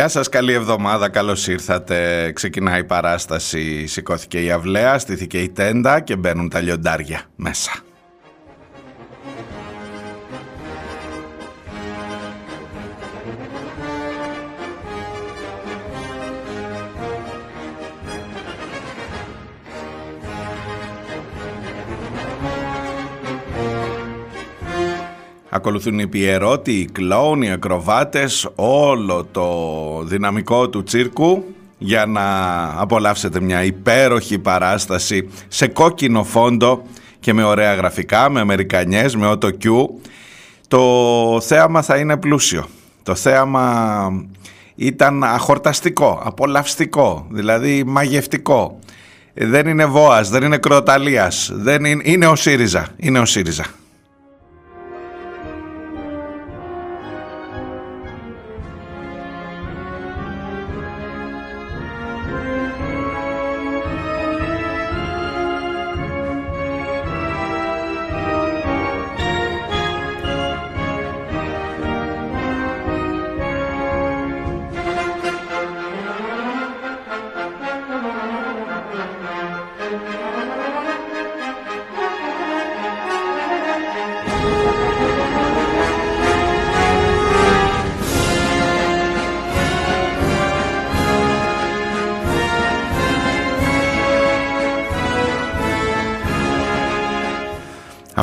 Γεια σας, καλή εβδομάδα, καλώς ήρθατε. Ξεκινάει η παράσταση, σηκώθηκε η αυλαία, στήθηκε η τέντα και μπαίνουν τα λιοντάρια μέσα. Ακολουθούν οι πιερώτοι, οι κλόουν, οι ακροβάτες, όλο το δυναμικό του τσίρκου για να απολαύσετε μια υπέροχη παράσταση σε κόκκινο φόντο και με ωραία γραφικά, με αμερικανιές, με auto Το θέαμα θα είναι πλούσιο. Το θέαμα ήταν αχορταστικό, απολαυστικό, δηλαδή μαγευτικό. Δεν είναι Βόας, δεν είναι Κροταλίας, δεν είναι, είναι ο ΣΥΡΙΖΑ, είναι ο ΣΥΡΙΖΑ.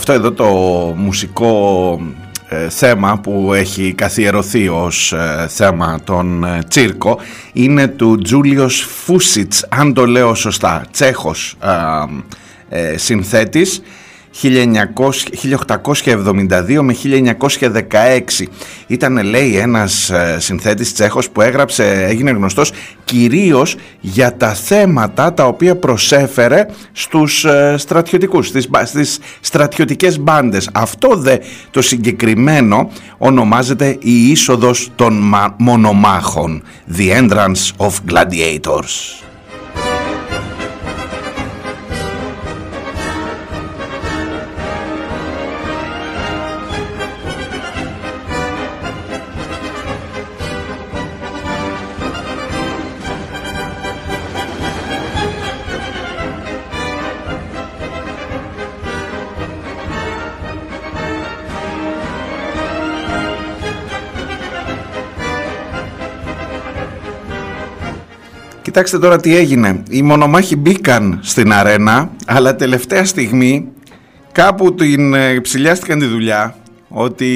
Αυτό εδώ το μουσικό ε, θέμα που έχει καθιερωθεί ως ε, θέμα τον ε, τσίρκο είναι του Τζούλιος Φούσιτς, αν το λέω σωστά, τσέχος συνθέτης 1872 με 1916 ήταν λέει ένας ε, συνθέτης τσέχος που έγραψε, έγινε γνωστός κυρίως για τα θέματα τα οποία προσέφερε στους ε, στρατιωτικούς, στις, στις στρατιωτικές μπάντες. Αυτό δε το συγκεκριμένο ονομάζεται η είσοδος των μονομάχων, The Entrance of Gladiators. Κοιτάξτε τώρα τι έγινε. Οι μονομάχοι μπήκαν στην αρένα, αλλά τελευταία στιγμή κάπου την ε, ψηλιάστηκαν τη δουλειά ότι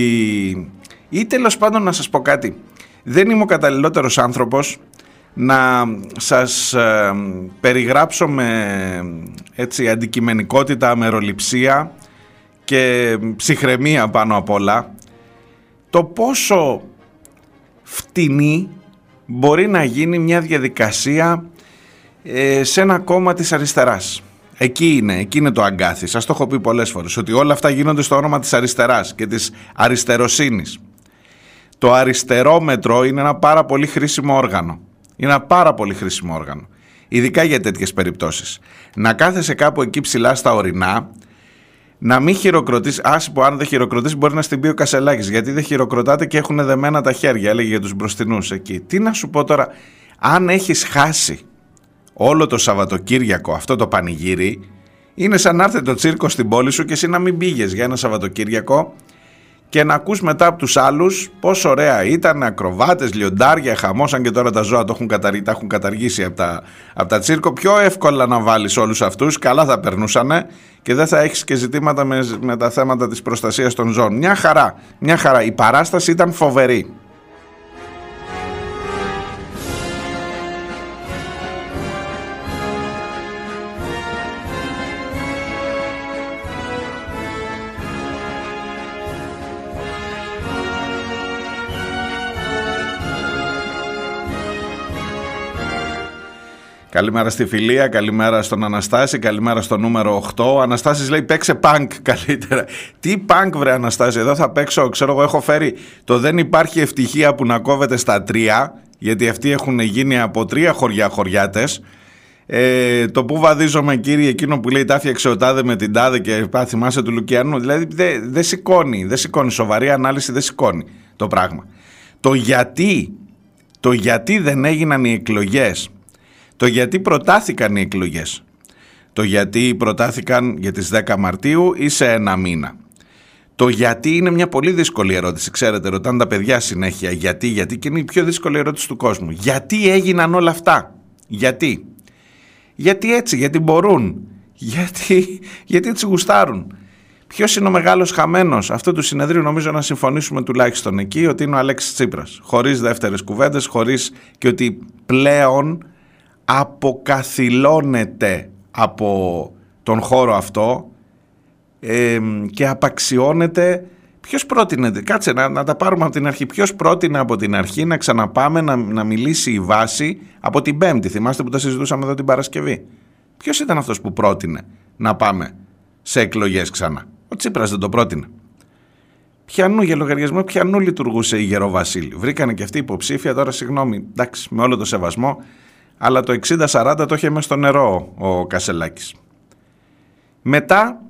ή τέλος πάντων να σας πω κάτι. Δεν είμαι ο καταλληλότερος άνθρωπος να σας ε, περιγράψω με έτσι αντικειμενικότητα, αμεροληψία και ψυχραιμία πάνω απ' όλα το πόσο φτηνή μπορεί να γίνει μια διαδικασία ε, σε ένα κόμμα της αριστεράς. Εκεί είναι, εκεί είναι το αγκάθι. Σας το έχω πει πολλές φορές, ότι όλα αυτά γίνονται στο όνομα της αριστεράς και της αριστεροσύνης. Το αριστερόμετρο είναι ένα πάρα πολύ χρήσιμο όργανο. Είναι ένα πάρα πολύ χρήσιμο όργανο. Ειδικά για τέτοιες περιπτώσεις. Να κάθεσαι κάπου εκεί ψηλά στα ορεινά να μην χειροκροτήσει. Άσε που αν δεν χειροκροτήσει, μπορεί να στην πει ο Κασελάκης. Γιατί δεν χειροκροτάτε και έχουν δεμένα τα χέρια, έλεγε για τους μπροστινούς εκεί. Τι να σου πω τώρα, αν έχεις χάσει όλο το Σαββατοκύριακο αυτό το πανηγύρι, είναι σαν να έρθει το τσίρκο στην πόλη σου και εσύ να μην πήγες για ένα Σαββατοκύριακο και να ακούς μετά από τους άλλους πόσο ωραία ήταν, ακροβάτες, λιοντάρια, χαμόσαν και τώρα τα ζώα το έχουν καταρ... τα έχουν καταργήσει από τα, από τα τσίρκο. Πιο εύκολα να βάλεις όλους αυτούς, καλά θα περνούσανε και δεν θα έχεις και ζητήματα με, με τα θέματα της προστασίας των ζώων. Μια χαρά, μια χαρά. Η παράσταση ήταν φοβερή. Καλημέρα στη φιλία, καλημέρα στον Αναστάση, καλημέρα στο νούμερο 8. Ο Αναστάσης λέει παίξε πανκ καλύτερα. Τι πανκ βρε Αναστάση, εδώ θα παίξω, ξέρω εγώ έχω φέρει το δεν υπάρχει ευτυχία που να κόβεται στα τρία, γιατί αυτοί έχουν γίνει από τρία χωριά χωριάτες. Ε, το που βαδίζομαι κύριε εκείνο που λέει τα φτιάξε ο τάδε με την τάδε και πά, θυμάσαι του Λουκιανού δηλαδή δεν δε σηκώνει, δεν σηκώνει σοβαρή ανάλυση δεν σηκώνει το πράγμα το γιατί το γιατί δεν έγιναν οι εκλογές το γιατί προτάθηκαν οι εκλογές το γιατί προτάθηκαν για τις 10 Μαρτίου ή σε ένα μήνα το γιατί είναι μια πολύ δύσκολη ερώτηση. Ξέρετε, ρωτάνε τα παιδιά συνέχεια γιατί, γιατί και είναι η πιο δύσκολη ερώτηση του κόσμου. Γιατί έγιναν όλα αυτά; Γιατί; Γιατί έτσι, γιατί μπορούν; Γιατί, γιατί έτσι γουστάρουν; Ποιος είναι ο μεγάλος χαμένος αυτού του συνεδρίου, νομίζω να συμφωνήσουμε τουλάχιστον εκεί, ότι είναι ο Αλέξης Τσίπρας. Χωρίς δεύτερες κουβέντες, χωρίς και ότι πλέον αποκαθιλώνεται από τον χώρο αυτό ε, και απαξιώνεται Ποιος πρότεινε, κάτσε να, να τα πάρουμε από την αρχή. Ποιος πρότεινε από την αρχή να ξαναπάμε να, να μιλήσει η βάση από την Πέμπτη. Θυμάστε που τα συζητούσαμε εδώ την Παρασκευή. Ποιος ήταν αυτός που πρότεινε να πάμε σε εκλογές ξανά; Ο Τσίπρας δεν το πρότεινε. Πιανού για λογαριασμό, πιανού λειτουργούσε η Γεροβασίλη. Βρήκανε και αυτή υποψήφια, τώρα συγγνώμη, εντάξει, με όλο το σεβασμό, αλλά το 60-40 το είχε μέσα στο νερό ο Κασελάκης. Μετά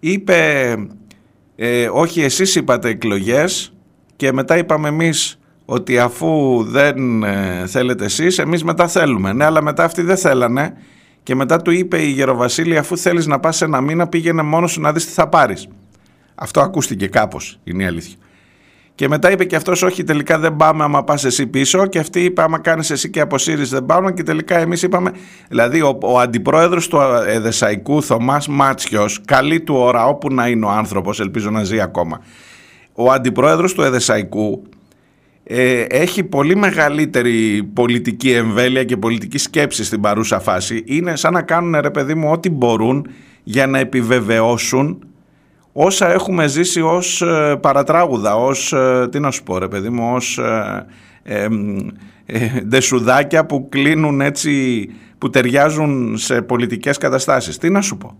είπε ε, όχι εσείς είπατε εκλογές και μετά είπαμε εμείς ότι αφού δεν ε, θέλετε εσείς, εμείς μετά θέλουμε. Ναι, αλλά μετά αυτοί δεν θέλανε και μετά του είπε η Γεροβασίλη αφού θέλεις να πας ένα μήνα πήγαινε μόνος σου να δεις τι θα πάρεις. Αυτό ακούστηκε κάπως, είναι η αλήθεια. Και μετά είπε και αυτός όχι τελικά δεν πάμε άμα πας εσύ πίσω και αυτή είπε άμα κάνεις εσύ και αποσύρεις δεν πάμε και τελικά εμείς είπαμε δηλαδή ο, ο αντιπρόεδρος του Εδεσαϊκού Θωμάς Μάτσιος καλή του ώρα όπου να είναι ο άνθρωπος ελπίζω να ζει ακόμα. Ο αντιπρόεδρος του Εδεσαϊκού ε, έχει πολύ μεγαλύτερη πολιτική εμβέλεια και πολιτική σκέψη στην παρούσα φάση. Είναι σαν να κάνουν ρε παιδί μου ό,τι μπορούν για να επιβεβαιώσουν όσα έχουμε ζήσει ως ε, παρατράγουδα, ως, ε, τι να σου πω ρε παιδί μου, ως ε, ντεσουδάκια που κλείνουν έτσι, που ταιριάζουν σε πολιτικές καταστάσεις. Τι να σου πω.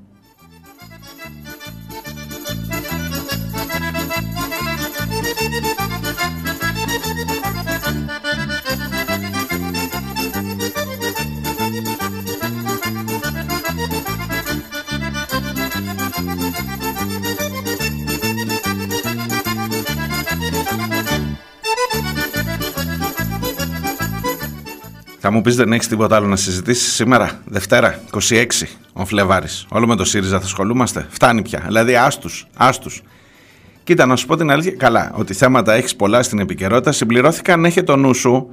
Μου πεις δεν έχεις τίποτα άλλο να συζητήσεις σήμερα, Δευτέρα, 26 ο Φλεβάρης. Όλο με το ΣΥΡΙΖΑ θα ασχολούμαστε. Φτάνει πια. Δηλαδή, άστους, άστους. Κοίτα, να σου πω την αλήθεια. Καλά, ότι θέματα έχεις πολλά στην επικαιρότητα. Συμπληρώθηκαν, έχει το νου σου,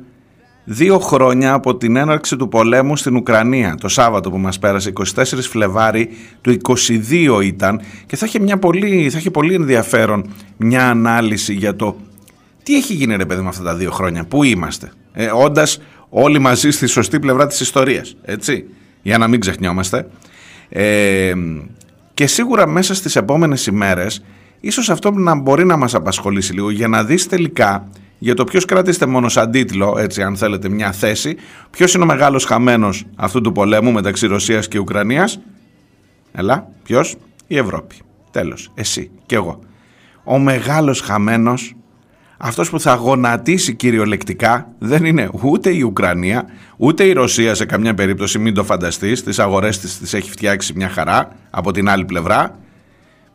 δύο χρόνια από την έναρξη του πολέμου στην Ουκρανία. Το Σάββατο που μας πέρασε, 24 Φλεβάρι του 22 ήταν. Και θα είχε, μια πολύ, θα είχε πολύ ενδιαφέρον μια ανάλυση για το τι έχει γίνει ρε παιδί με αυτά τα δύο χρόνια, πού είμαστε; Ε, όντας όλοι μαζί στη σωστή πλευρά της ιστορίας, έτσι, για να μην ξεχνιόμαστε. Ε, και σίγουρα μέσα στις επόμενες ημέρες, ίσως αυτό να μπορεί να μας απασχολήσει λίγο, για να δεις τελικά για το ποιος κρατήστε μόνος σαν τίτλο, έτσι αν θέλετε μια θέση, ποιος είναι ο μεγάλος χαμένος αυτού του πολέμου μεταξύ Ρωσίας και Ουκρανίας. Έλα, ποιος; Η Ευρώπη. Τέλος, εσύ και εγώ. Ο μεγάλος χαμένος αυτός που θα γονατίσει κυριολεκτικά δεν είναι ούτε η Ουκρανία, ούτε η Ρωσία σε καμιά περίπτωση, μην το φανταστείς, τις αγορές της τις έχει φτιάξει μια χαρά από την άλλη πλευρά.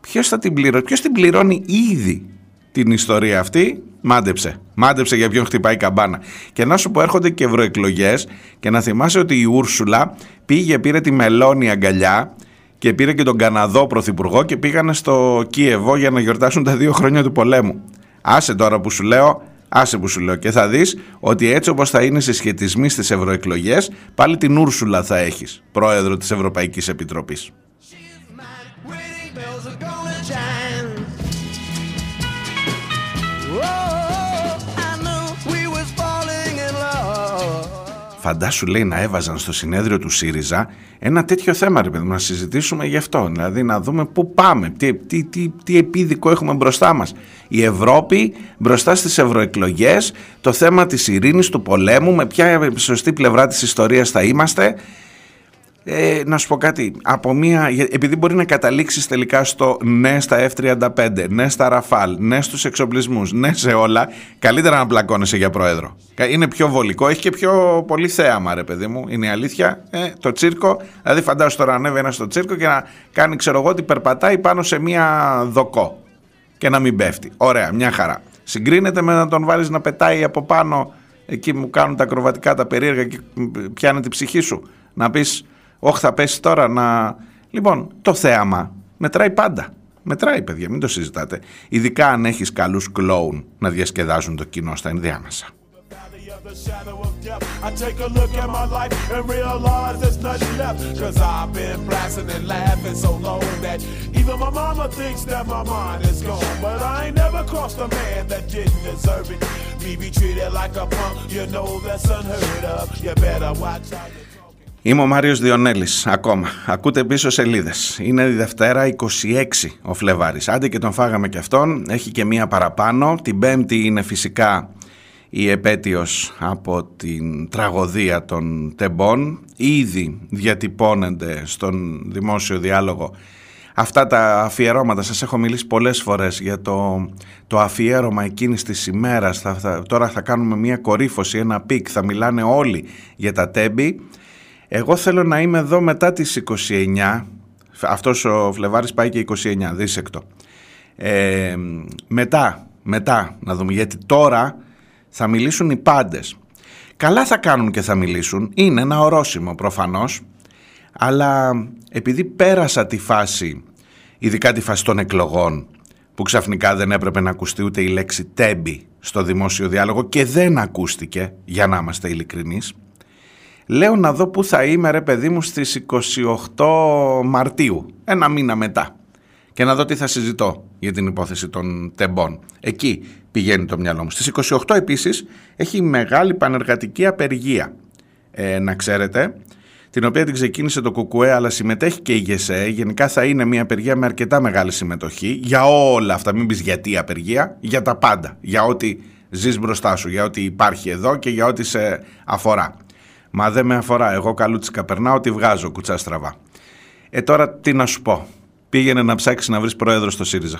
Ποιος θα την πληρώνει, ποιος την πληρώνει ήδη την ιστορία αυτή, μάντεψε. Μάντεψε για ποιον χτυπάει η καμπάνα. Και να σου πω έρχονται και ευρωεκλογές και να θυμάσαι ότι η Ούρσουλα πήγε, πήρε τη μελώνη αγκαλιά και πήρε και τον Καναδό πρωθυπουργό και πήγανε στο Κίεβο για να γιορτάσουν τα δύο χρόνια του πολέμου. Άσε τώρα που σου λέω, άσε που σου λέω και θα δεις ότι έτσι όπως θα είναι οι συσχετισμοί στις ευρωεκλογές πάλι την Ούρσουλα θα έχεις, πρόεδρο της Ευρωπαϊκής Επιτροπής. Φαντάσου λέει να έβαζαν στο συνέδριο του ΣΥΡΙΖΑ ένα τέτοιο θέμα, ρε παιδί, να συζητήσουμε γι' αυτό. Δηλαδή να δούμε πού πάμε, τι, τι, τι, τι επίδικο έχουμε μπροστά μας. Η Ευρώπη μπροστά στις ευρωεκλογές, το θέμα της ειρήνης, του πολέμου, με ποια σωστή πλευρά της ιστορίας θα είμαστε Ε, να σου πω κάτι, από μία, επειδή μπορεί να καταλήξεις τελικά στο ναι στα F-35, ναι στα Ραφάλ, ναι στους εξοπλισμούς, ναι σε όλα, καλύτερα να πλακώνεσαι για πρόεδρο. Είναι πιο βολικό, έχει και πιο πολύ θέαμα ρε παιδί μου, είναι η αλήθεια. Ε, το τσίρκο, δηλαδή φαντάσου τώρα ανέβει ένας στο τσίρκο και να κάνει ξέρω εγώ ότι περπατάει πάνω σε μία δοκό και να μην πέφτει. Ωραία, μια χαρά. Συγκρίνεται με να τον βάλεις να πετάει από πάνω εκεί μου κάνουν τα ακροβατικά τα περίεργα και πιάνει την ψυχή σου. Να πεις όχι θα πέσει τώρα να... Λοιπόν, το θέαμα μετράει πάντα. Μετράει παιδιά, μην το συζητάτε. Ειδικά αν έχεις καλούς κλόουν να διασκεδάζουν το κοινό στα ενδιάμεσα. Είμαι ο Μάριος Διονέλης, ακόμα. Ακούτε πίσω σελίδες. Είναι η Δευτέρα 26 ο Φλεβάρης. Άντε και τον φάγαμε και αυτόν. Έχει και μία παραπάνω. Την Πέμπτη είναι φυσικά η επέτειος από την τραγωδία των Τεμπών. Ήδη διατυπώνεται στον δημόσιο διάλογο αυτά τα αφιερώματα. Σας έχω μιλήσει πολλές φορές για το, το αφιέρωμα εκείνης της ημέρας. Θα, τώρα θα κάνουμε μια κορύφωση, ένα peak. Θα μιλάνε όλοι για τα Τέμπη. Εγώ θέλω να είμαι εδώ μετά τις 29, αυτός ο Φλεβάρης πάει και 29, δίσεκτο. Ε, μετά, μετά να δούμε, γιατί τώρα θα μιλήσουν οι πάντες. Καλά θα κάνουν και θα μιλήσουν, είναι ένα ορόσημο προφανώς, αλλά επειδή πέρασα τη φάση, ειδικά τη φάση των εκλογών, που ξαφνικά δεν έπρεπε να ακουστεί ούτε η λέξη τέμπη στο δημόσιο διάλογο και δεν ακούστηκε, για να είμαστε ειλικρινείς, Λέω να δω πού θα είμαι ρε παιδί μου στις 28 Μαρτίου, ένα μήνα μετά. Και να δω τι θα συζητώ για την υπόθεση των τεμπών. Εκεί πηγαίνει το μυαλό μου. Στις 28 επίσης έχει μεγάλη πανεργατική απεργία. Ε, να ξέρετε, την οποία την ξεκίνησε το ΚΚΕ αλλά συμμετέχει και η ΓΕΣΕ. Γενικά θα είναι μια απεργία με αρκετά μεγάλη συμμετοχή για όλα αυτά. Μην πεις γιατί απεργία, για τα πάντα. Για ό,τι ζεις μπροστά σου, για ό,τι υπάρχει εδώ και για ό,τι σε αφορά. Μα δεν με αφορά. Εγώ καλούτσικα περνάω, τη βγάζω κουτσά στραβά. Ε τώρα τι να σου πω. Πήγαινε να ψάξεις να βρεις πρόεδρο στο ΣΥΡΙΖΑ.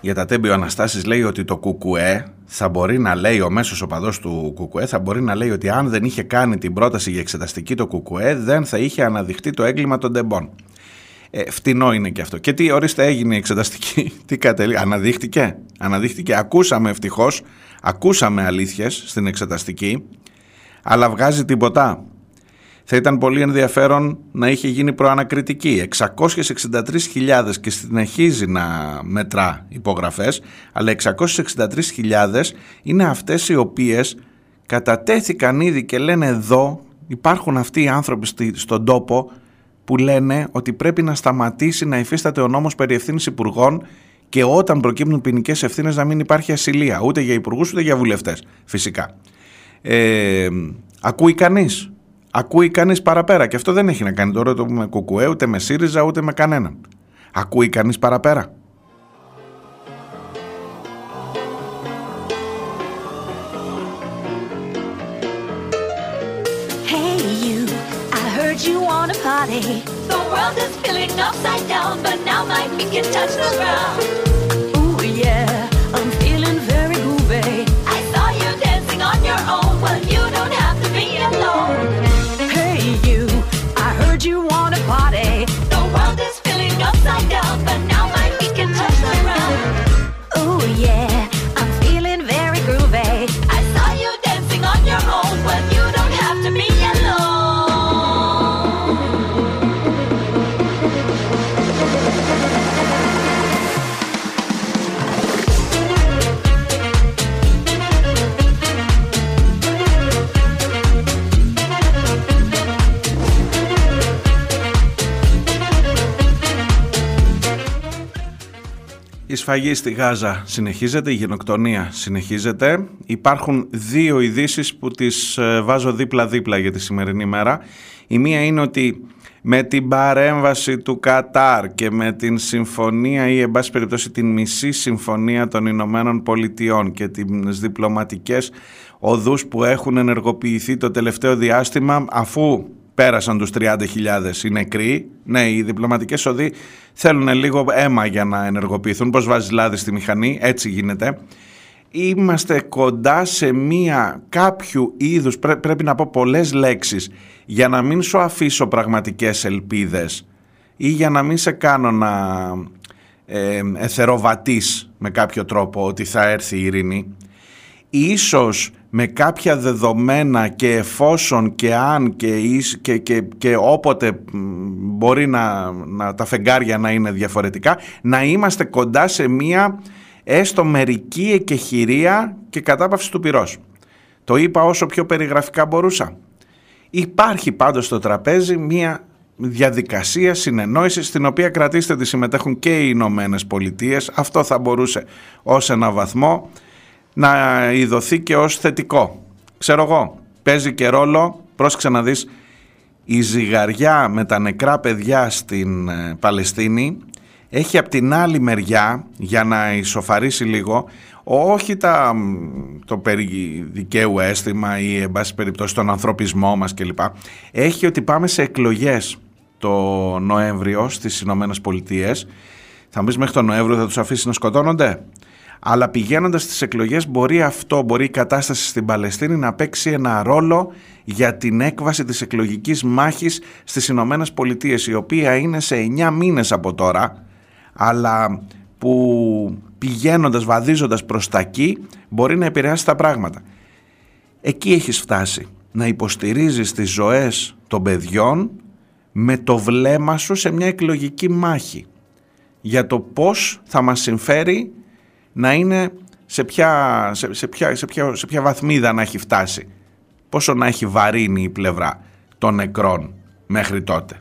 Για τα τέμπη ο Αναστάσης λέει ότι το κουκουέ θα μπορεί να λέει, ο μέσος οπαδός του κουκουέ θα μπορεί να λέει ότι αν δεν είχε κάνει την πρόταση για εξεταστική το κουκουέ δεν θα είχε αναδειχτεί το έγκλημα των τεμπών. Ε, φτηνό είναι και αυτό. Και τι ορίστε έγινε η εξεταστική, τι κατελεί, αναδείχτηκε, αναδείχτηκε. Ακούσαμε ευτυχώς, ακούσαμε αλήθειες στην εξεταστική, αλλά βγάζει τίποτα θα ήταν πολύ ενδιαφέρον να είχε γίνει προανακριτική. 663.000 και συνεχίζει να μετρά υπογραφές, αλλά 663.000 είναι αυτές οι οποίες κατατέθηκαν ήδη και λένε εδώ υπάρχουν αυτοί οι άνθρωποι στον τόπο που λένε ότι πρέπει να σταματήσει να υφίσταται ο νόμος περί ευθύνης υπουργών και όταν προκύπτουν ποινικές ευθύνες να μην υπάρχει ασυλία ούτε για υπουργούς ούτε για βουλευτές. Φυσικά. Ε, ακούει κανείς Ακούει κανείς παραπέρα. Και αυτό δεν έχει να κάνει τώρα με Κουκουέ, ούτε με ΣΥΡΙΖΑ, ούτε με κανέναν. Ακούει κανείς παραπέρα. Hey you, I heard you want a party. The world is feeling upside down, but now my feet can touch the ground. Σφαγή στη Γάζα συνεχίζεται, η γενοκτονία συνεχίζεται. Υπάρχουν δύο ειδήσεις που τις ε, βάζω δίπλα-δίπλα για τη σημερινή μέρα. Η μία είναι ότι με την παρέμβαση του Κατάρ και με την συμφωνία ή εν πάση περιπτώσει την μισή συμφωνία των Ηνωμένων Πολιτειών και τις διπλωματικές οδούς που έχουν ενεργοποιηθεί το τελευταίο διάστημα αφού πέρασαν τους 30.000 οι νεκροί. Ναι, οι διπλωματικές οδοί θέλουν λίγο αίμα για να ενεργοποιηθούν. Πώς βάζεις λάδι στη μηχανή, έτσι γίνεται. Είμαστε κοντά σε μία κάποιου είδους, πρέπει να πω πολλές λέξεις, για να μην σου αφήσω πραγματικές ελπίδες ή για να μην σε κάνω να ε, εθεροβατείς με κάποιο τρόπο ότι θα έρθει η ειρήνη. Ίσως με κάποια δεδομένα και εφόσον και αν και, και, και, και όποτε μπορεί να, να τα φεγγάρια να είναι διαφορετικά, να είμαστε κοντά σε μία έστω μερική εκεχηρία και κατάπαυση του πυρός. Το είπα όσο πιο περιγραφικά μπορούσα. Υπάρχει πάντως στο τραπέζι μία διαδικασία συνεννόησης στην οποία κρατήστε τη συμμετέχουν και οι Ηνωμένες Πολιτείες. Αυτό θα μπορούσε ως ένα βαθμό να ειδωθεί και ως θετικό. Ξέρω εγώ, παίζει και ρόλο, πρόσεξε να δεις, η ζυγαριά με τα νεκρά παιδιά στην ε, Παλαιστίνη έχει από την άλλη μεριά, για να ισοφαρίσει λίγο, όχι τα, το περί δικαίου αίσθημα ή εν πάση περιπτώσει τον ανθρωπισμό μας κλπ. Έχει ότι πάμε σε εκλογές το Νοέμβριο στις Ηνωμένες Πολιτείες. Θα μπει μέχρι τον Νοέμβριο θα τους αφήσει να σκοτώνονται; Αλλά πηγαίνοντας στις εκλογές μπορεί αυτό, μπορεί η κατάσταση στην Παλαιστίνη να παίξει ένα ρόλο για την έκβαση της εκλογικής μάχης στις Ηνωμένες Πολιτείες, η οποία είναι σε 9 μήνες από τώρα, αλλά που πηγαίνοντας, βαδίζοντας προς τα εκεί μπορεί να επηρεάσει τα πράγματα. Εκεί έχεις φτάσει να υποστηρίζεις τις ζωές των παιδιών με το βλέμμα σου σε μια εκλογική μάχη για το πώς θα μας συμφέρει να είναι σε ποια, σε, σε, ποια, σε, ποια, σε ποια βαθμίδα να έχει φτάσει. Πόσο να έχει βαρύνει η πλευρά των νεκρών μέχρι τότε.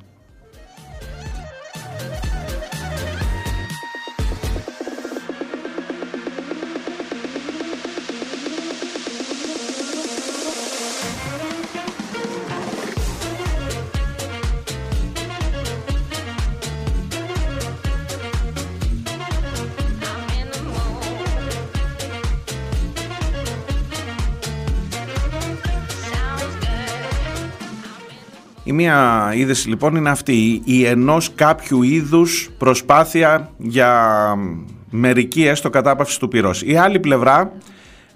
Μία είδηση λοιπόν είναι αυτή, η ενός κάποιου είδους προσπάθεια για μερική έστω κατάπαυση του πυρός. Η άλλη πλευρά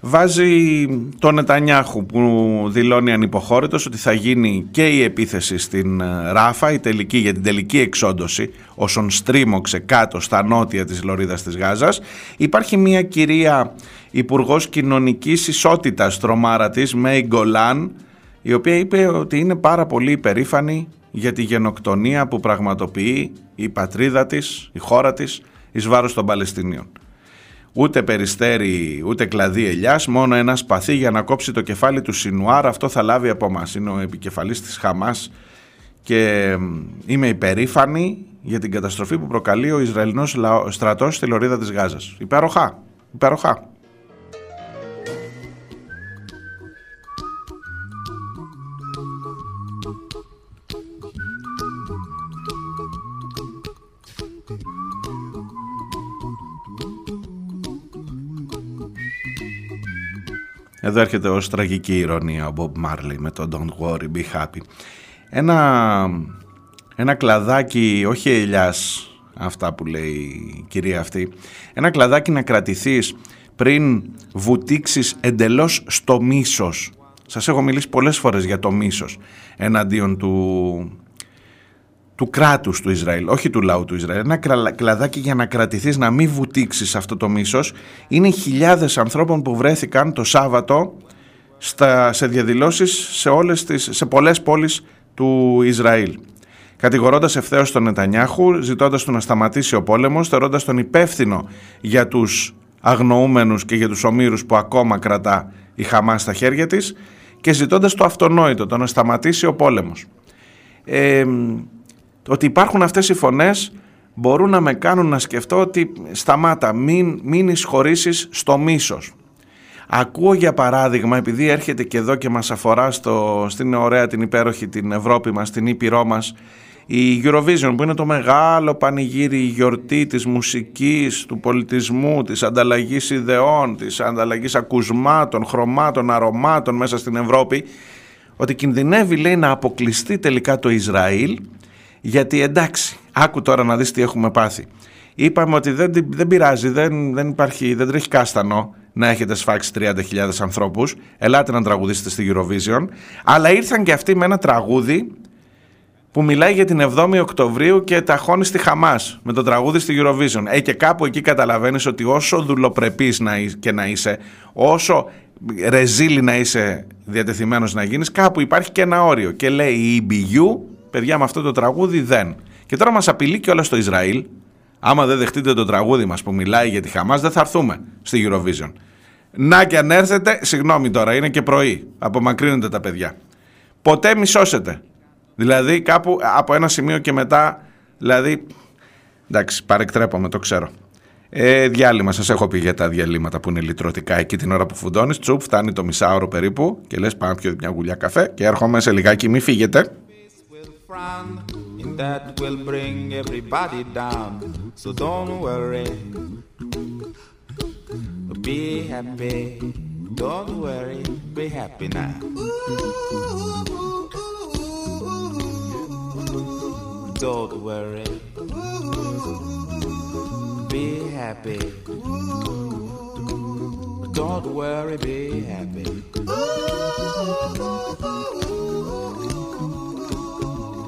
βάζει τον Νετανιάχου που δηλώνει ανυποχώρητος ότι θα γίνει και η επίθεση στην ε, Ράφα, η τελική, για την τελική εξόντωση όσων στρίμωξε κάτω στα νότια της Λωρίδας της Γάζας. Υπάρχει μια κυρία Υπουργός Κοινωνικής Ισότητας τρομάρα της, Μέι Γκολάν, η οποία είπε ότι είναι πάρα πολύ υπερήφανη για τη γενοκτονία που πραγματοποιεί η πατρίδα της, η χώρα της, εις βάρος των Παλαιστινίων. Ούτε περιστέρι, ούτε κλαδί ελιάς, μόνο ένας σπαθί για να κόψει το κεφάλι του Σινουάρ, αυτό θα λάβει από μας. Είναι ο επικεφαλής της Χαμάς και είμαι υπερήφανη για την καταστροφή που προκαλεί ο Ισραηλινός στρατός στη λωρίδα της Γάζας. Υπέροχα, υπέροχα. Εδώ έρχεται ως τραγική ηρωνία ο Bob Marley με το Don't Worry, Be Happy. Ένα, ένα κλαδάκι, όχι ελιάς αυτά που λέει η κυρία αυτή, ένα κλαδάκι να κρατηθείς πριν βουτήξεις εντελώς στο μίσος. Σας έχω μιλήσει πολλές φορές για το μίσος εναντίον του, του κράτους του Ισραήλ, όχι του λαού του Ισραήλ. Ένα κλαδάκι για να κρατηθείς, να μην βουτήξεις αυτό το μίσος. Είναι χιλιάδες ανθρώπων που βρέθηκαν το Σάββατο στα, σε διαδηλώσεις σε, όλες τις, σε πολλές πόλεις του Ισραήλ. Κατηγορώντας ευθέως τον Νετανιάχου, ζητώντας του να σταματήσει ο πόλεμος, θεωρώντας τον υπεύθυνο για τους αγνοούμενους και για τους ομήρους που ακόμα κρατά η Χαμάς στα χέρια της και ζητώντας το αυτονόητο, το να σταματήσει ο πόλεμος. Ε, ότι υπάρχουν αυτές οι φωνές μπορούν να με κάνουν να σκεφτώ ότι σταμάτα, μην, μην εισχωρήσεις στο μίσος. Ακούω για παράδειγμα, επειδή έρχεται και εδώ και μας αφορά στο, στην ωραία, την υπέροχη, την Ευρώπη μας, την Ήπειρό μας, η Eurovision που είναι το μεγάλο πανηγύρι, η γιορτή της μουσικής, του πολιτισμού, της ανταλλαγής ιδεών, της ανταλλαγής ακουσμάτων, χρωμάτων, αρωμάτων μέσα στην Ευρώπη, ότι κινδυνεύει λέει να αποκλειστεί τελικά το Ισραήλ, γιατί εντάξει, άκου τώρα να δεις τι έχουμε πάθει. Είπαμε ότι δεν, δεν πειράζει, δεν, δεν, υπάρχει, δεν τρέχει κάστανο να έχετε σφάξει 30.000 ανθρώπους, ελάτε να τραγουδήσετε στη Eurovision, αλλά ήρθαν και αυτοί με ένα τραγούδι που μιλάει για την 7η Οκτωβρίου και τα χώνει στη Χαμάς με το τραγούδι στη Eurovision. Ε, και κάπου εκεί καταλαβαίνεις ότι όσο δουλοπρεπής να, και να είσαι, όσο ρεζίλη να είσαι διατεθειμένος να γίνεις, κάπου υπάρχει και ένα όριο. Και λέει η EBU, παιδιά με αυτό το τραγούδι δεν. Και τώρα μας απειλεί και όλα στο Ισραήλ, άμα δεν δεχτείτε το τραγούδι μας που μιλάει για τη Χαμάς, δεν θα έρθουμε στη Eurovision. Να και αν έρθετε, συγγνώμη τώρα, είναι και πρωί, απομακρύνονται τα παιδιά. Ποτέ μισώσετε. Δηλαδή κάπου από ένα σημείο και μετά, δηλαδή, εντάξει παρεκτρέπομαι το ξέρω. Ε, διάλειμμα, σας έχω πει για τα διαλύματα που είναι λυτρωτικά εκεί την ώρα που φουντώνεις, τσουπ, φτάνει το μισάωρο περίπου και λες πάμε πιο μια γουλιά καφέ και έρχομαι σε λιγάκι, μη φύγετε. friend, and that will bring everybody down. So don't worry, be happy. Don't worry, be happy now. Don't worry, be happy. Don't worry, be happy.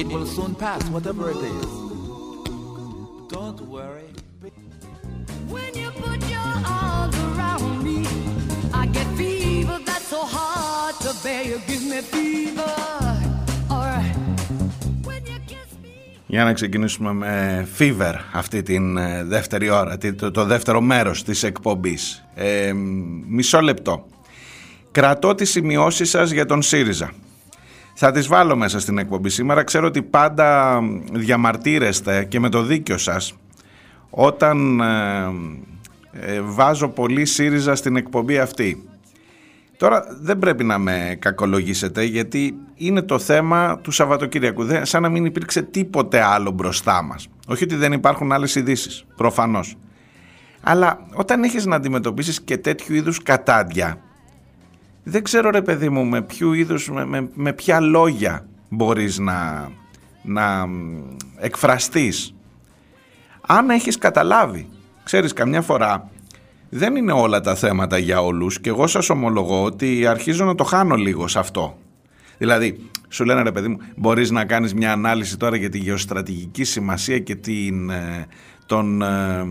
It will soon pass, whatever it is. Don't worry. When you put your arms around me, I get fever that's so hard to bear. You give me fever. Για να ξεκινήσουμε με Fever αυτή την ε, δεύτερη ώρα, το, δεύτερο μέρος της εκπομπής. Ε, μισό λεπτό. Κρατώ τις σημειώσεις σας για τον ΣΥΡΙΖΑ. Θα τις βάλω μέσα στην εκπομπή σήμερα. Ξέρω ότι πάντα διαμαρτύρεστε και με το δίκιο σας όταν ε, ε βάζω πολύ ΣΥΡΙΖΑ στην εκπομπή αυτή. Τώρα δεν πρέπει να με κακολογήσετε γιατί είναι το θέμα του Σαββατοκύριακου. Δεν, σαν να μην υπήρξε τίποτε άλλο μπροστά μας. Όχι ότι δεν υπάρχουν άλλες ειδήσεις, προφανώς. Αλλά όταν έχεις να αντιμετωπίσεις και τέτοιου είδους κατάντια, δεν ξέρω ρε παιδί μου με ποιο είδους, με, με, ποια λόγια μπορείς να, να εκφραστείς. Αν έχεις καταλάβει, ξέρεις καμιά φορά δεν είναι όλα τα θέματα για όλους και εγώ σας ομολογώ ότι αρχίζω να το χάνω λίγο σε αυτό. Δηλαδή, σου λένε ρε παιδί μου, μπορείς να κάνεις μια ανάλυση τώρα για τη γεωστρατηγική σημασία και την, ε, τον, ε,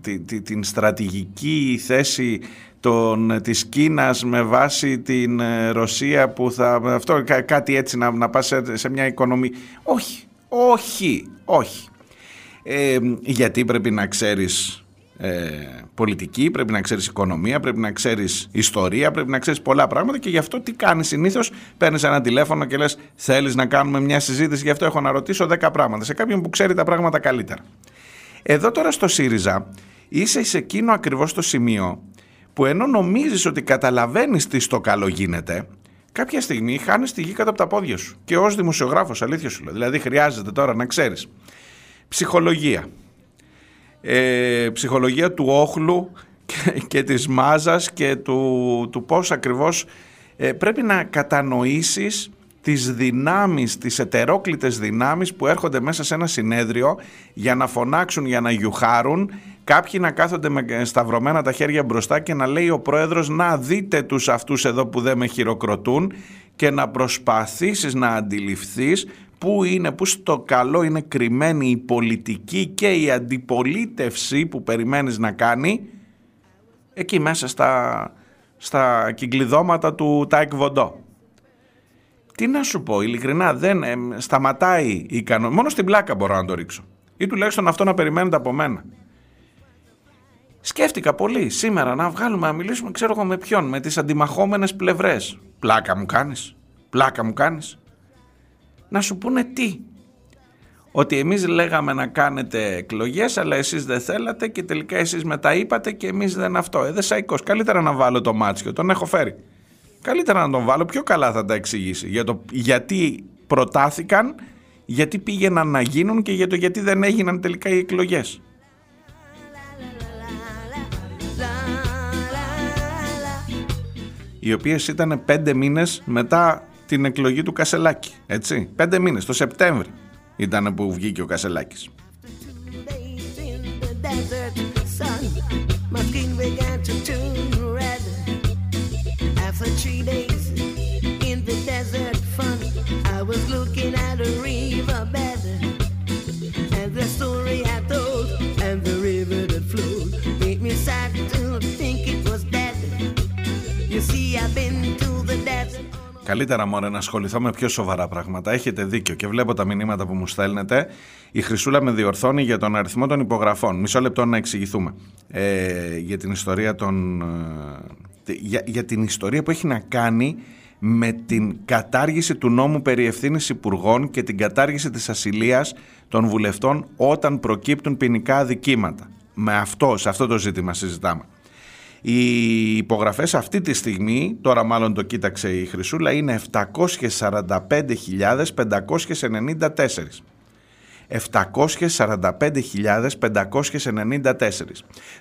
τη, την στρατηγική θέση των, της Κίνας με βάση την ε, Ρωσία που θα... Αυτό, κάτι έτσι να, να πας σε, μια οικονομία. Όχι, όχι, όχι. γιατί πρέπει να ξέρεις ε, πολιτική, πρέπει να ξέρεις οικονομία, πρέπει να ξέρεις ιστορία, πρέπει να ξέρεις πολλά πράγματα και γι' αυτό τι κάνεις συνήθως, παίρνεις ένα τηλέφωνο και λες θέλεις να κάνουμε μια συζήτηση, γι' αυτό έχω να ρωτήσω 10 πράγματα σε κάποιον που ξέρει τα πράγματα καλύτερα. Εδώ τώρα στο ΣΥΡΙΖΑ είσαι σε εκείνο ακριβώς το σημείο που ενώ νομίζεις ότι καταλαβαίνεις τι στο καλό γίνεται, κάποια στιγμή χάνεις τη γη κάτω από τα πόδια σου. Και ως δημοσιογράφος, αλήθεια σου λέω. Δηλαδή χρειάζεται τώρα να ξέρεις ψυχολογία, ε, ψυχολογία του όχλου και, και της μάζας και του, του πώς ακριβώς ε, πρέπει να κατανοήσεις τις δυνάμεις, τις ετερόκλητες δυνάμεις που έρχονται μέσα σε ένα συνέδριο για να φωνάξουν, για να γιουχάρουν, κάποιοι να κάθονται με σταυρωμένα τα χέρια μπροστά και να λέει ο πρόεδρος να δείτε τους αυτούς εδώ που δεν με χειροκροτούν και να προσπαθήσεις να αντιληφθείς πού είναι, πού στο καλό είναι κρυμμένη η πολιτική και η αντιπολίτευση που περιμένεις να κάνει εκεί μέσα στα, στα κλειδώματα του ταεκβοντό. Τι να σου πω, ειλικρινά δεν ε, σταματάει η κανόνα. Μόνο στην πλάκα μπορώ να το ρίξω. Ή τουλάχιστον αυτό να περιμένετε από μένα. Σκέφτηκα πολύ σήμερα να βγάλουμε να μιλήσουμε, ξέρω εγώ με ποιον, με τις αντιμαχόμενες πλευρές. Πλάκα μου κάνεις, πλάκα μου κάνεις. Να σου πούνε τι. Ότι εμείς λέγαμε να κάνετε εκλογές αλλά εσείς δεν θέλατε και τελικά εσείς μετά είπατε και εμείς δεν αυτό. Ε, δεν σαϊκός. Καλύτερα να βάλω το μάτσιο, τον έχω φέρει. Καλύτερα να τον βάλω, πιο καλά θα τα εξηγήσει. Για το γιατί προτάθηκαν, γιατί πήγαιναν να γίνουν και για το γιατί δεν έγιναν τελικά οι εκλογές. Οι οποίες ήταν πέντε μήνες μετά την εκλογή του Κασελάκη. Έτσι, πέντε μήνες, το Σεπτέμβρη ήταν που βγήκε ο Κασελάκης. Καλύτερα μόνο να ασχοληθώ με πιο σοβαρά πράγματα. Έχετε δίκιο και βλέπω τα μηνύματα που μου στέλνετε. Η Χρυσούλα με διορθώνει για τον αριθμό των υπογραφών. Μισό λεπτό να εξηγηθούμε. Ε, για την ιστορία των... Ε, για, για την ιστορία που έχει να κάνει με την κατάργηση του νόμου περί ευθύνης υπουργών και την κατάργηση της ασυλίας των βουλευτών όταν προκύπτουν ποινικά αδικήματα. Με αυτό, σε αυτό το ζήτημα συζητάμε. Οι υπογραφές αυτή τη στιγμή, τώρα μάλλον το κοίταξε η Χρυσούλα, είναι 745.594. 745.594.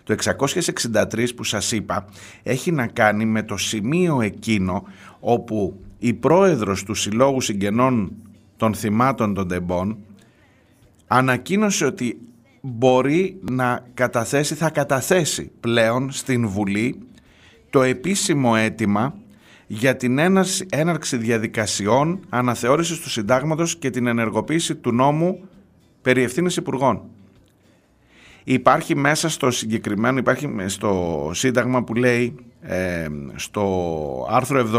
Το 663 που σας είπα έχει να κάνει με το σημείο εκείνο όπου η πρόεδρος του Συλλόγου Συγγενών των Θυμάτων των Τεμπών ανακοίνωσε ότι μπορεί να καταθέσει, θα καταθέσει πλέον στην Βουλή το επίσημο αίτημα για την έναρξη διαδικασιών αναθεώρησης του συντάγματος και την ενεργοποίηση του νόμου περί ευθύνης υπουργών. Υπάρχει μέσα στο συγκεκριμένο, υπάρχει στο σύνταγμα που λέει στο άρθρο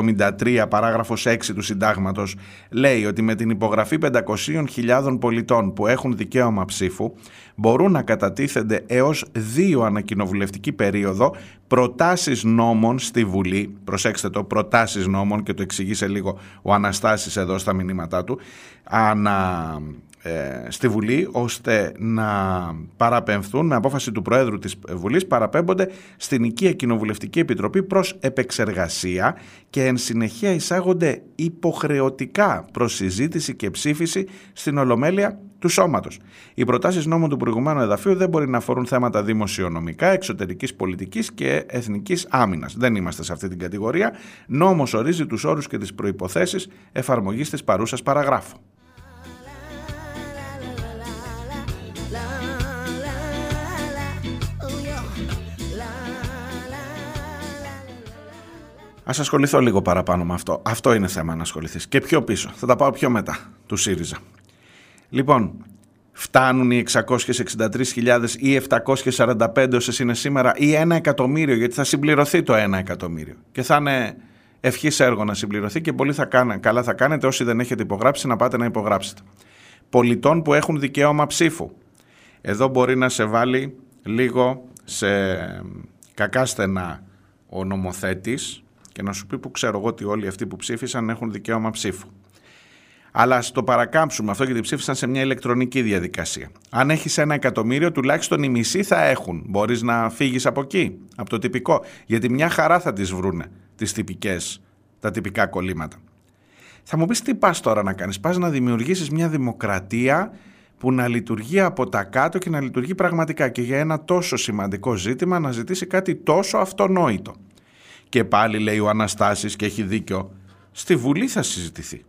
73 παράγραφος 6 του συντάγματος λέει ότι με την υπογραφή 500.000 πολιτών που έχουν δικαίωμα ψήφου μπορούν να κατατίθενται έως δύο ανακοινοβουλευτική περίοδο προτάσεις νόμων στη Βουλή. Προσέξτε το προτάσεις νόμων και το εξηγεί σε λίγο ο Αναστάσης εδώ στα μηνύματά του. Ανα ε, στη Βουλή ώστε να παραπεμφθούν με απόφαση του Προέδρου της Βουλής παραπέμπονται στην Οικία Κοινοβουλευτική Επιτροπή προς επεξεργασία και εν συνεχεία εισάγονται υποχρεωτικά προς συζήτηση και ψήφιση στην Ολομέλεια του σώματος. Οι προτάσεις νόμου του προηγουμένου εδαφείου δεν μπορεί να αφορούν θέματα δημοσιονομικά, εξωτερικής πολιτικής και εθνικής άμυνας. Δεν είμαστε σε αυτή την κατηγορία. Νόμος ορίζει τους όρους και τις προϋποθέσεις εφαρμογής της παρούσας παραγράφου. Α ασχοληθώ λίγο παραπάνω με αυτό. Αυτό είναι θέμα να ασχοληθείς. Και πιο πίσω. Θα τα πάω πιο μετά του ΣΥΡΙΖΑ. Λοιπόν, φτάνουν οι 663.000 ή 745 όσες είναι σήμερα ή ένα εκατομμύριο, γιατί θα συμπληρωθεί το ένα εκατομμύριο. Και θα είναι ευχής έργο να συμπληρωθεί και πολύ θα κάνε, καλά θα κάνετε όσοι δεν έχετε υπογράψει να πάτε να υπογράψετε. Πολιτών που έχουν δικαίωμα ψήφου. Εδώ μπορεί να σε βάλει λίγο σε κακά στενά ο νομοθέτης και να σου πει που ξέρω εγώ ότι όλοι αυτοί που ψήφισαν έχουν δικαίωμα ψήφου. Αλλά ας το παρακάμψουμε αυτό γιατί ψήφισαν σε μια ηλεκτρονική διαδικασία. Αν έχεις ένα εκατομμύριο, τουλάχιστον οι μισοί θα έχουν. Μπορείς να φύγεις από εκεί, από το τυπικό. Γιατί μια χαρά θα τις βρούνε τις τυπικές, τα τυπικά κολλήματα. Θα μου πεις τι πας τώρα να κάνεις. Πας να δημιουργήσεις μια δημοκρατία που να λειτουργεί από τα κάτω και να λειτουργεί πραγματικά και για ένα τόσο σημαντικό ζήτημα να ζητήσει κάτι τόσο αυτονόητο. Και πάλι λέει ο Αναστάσης και έχει δίκιο, στη Βουλή θα συζητηθεί.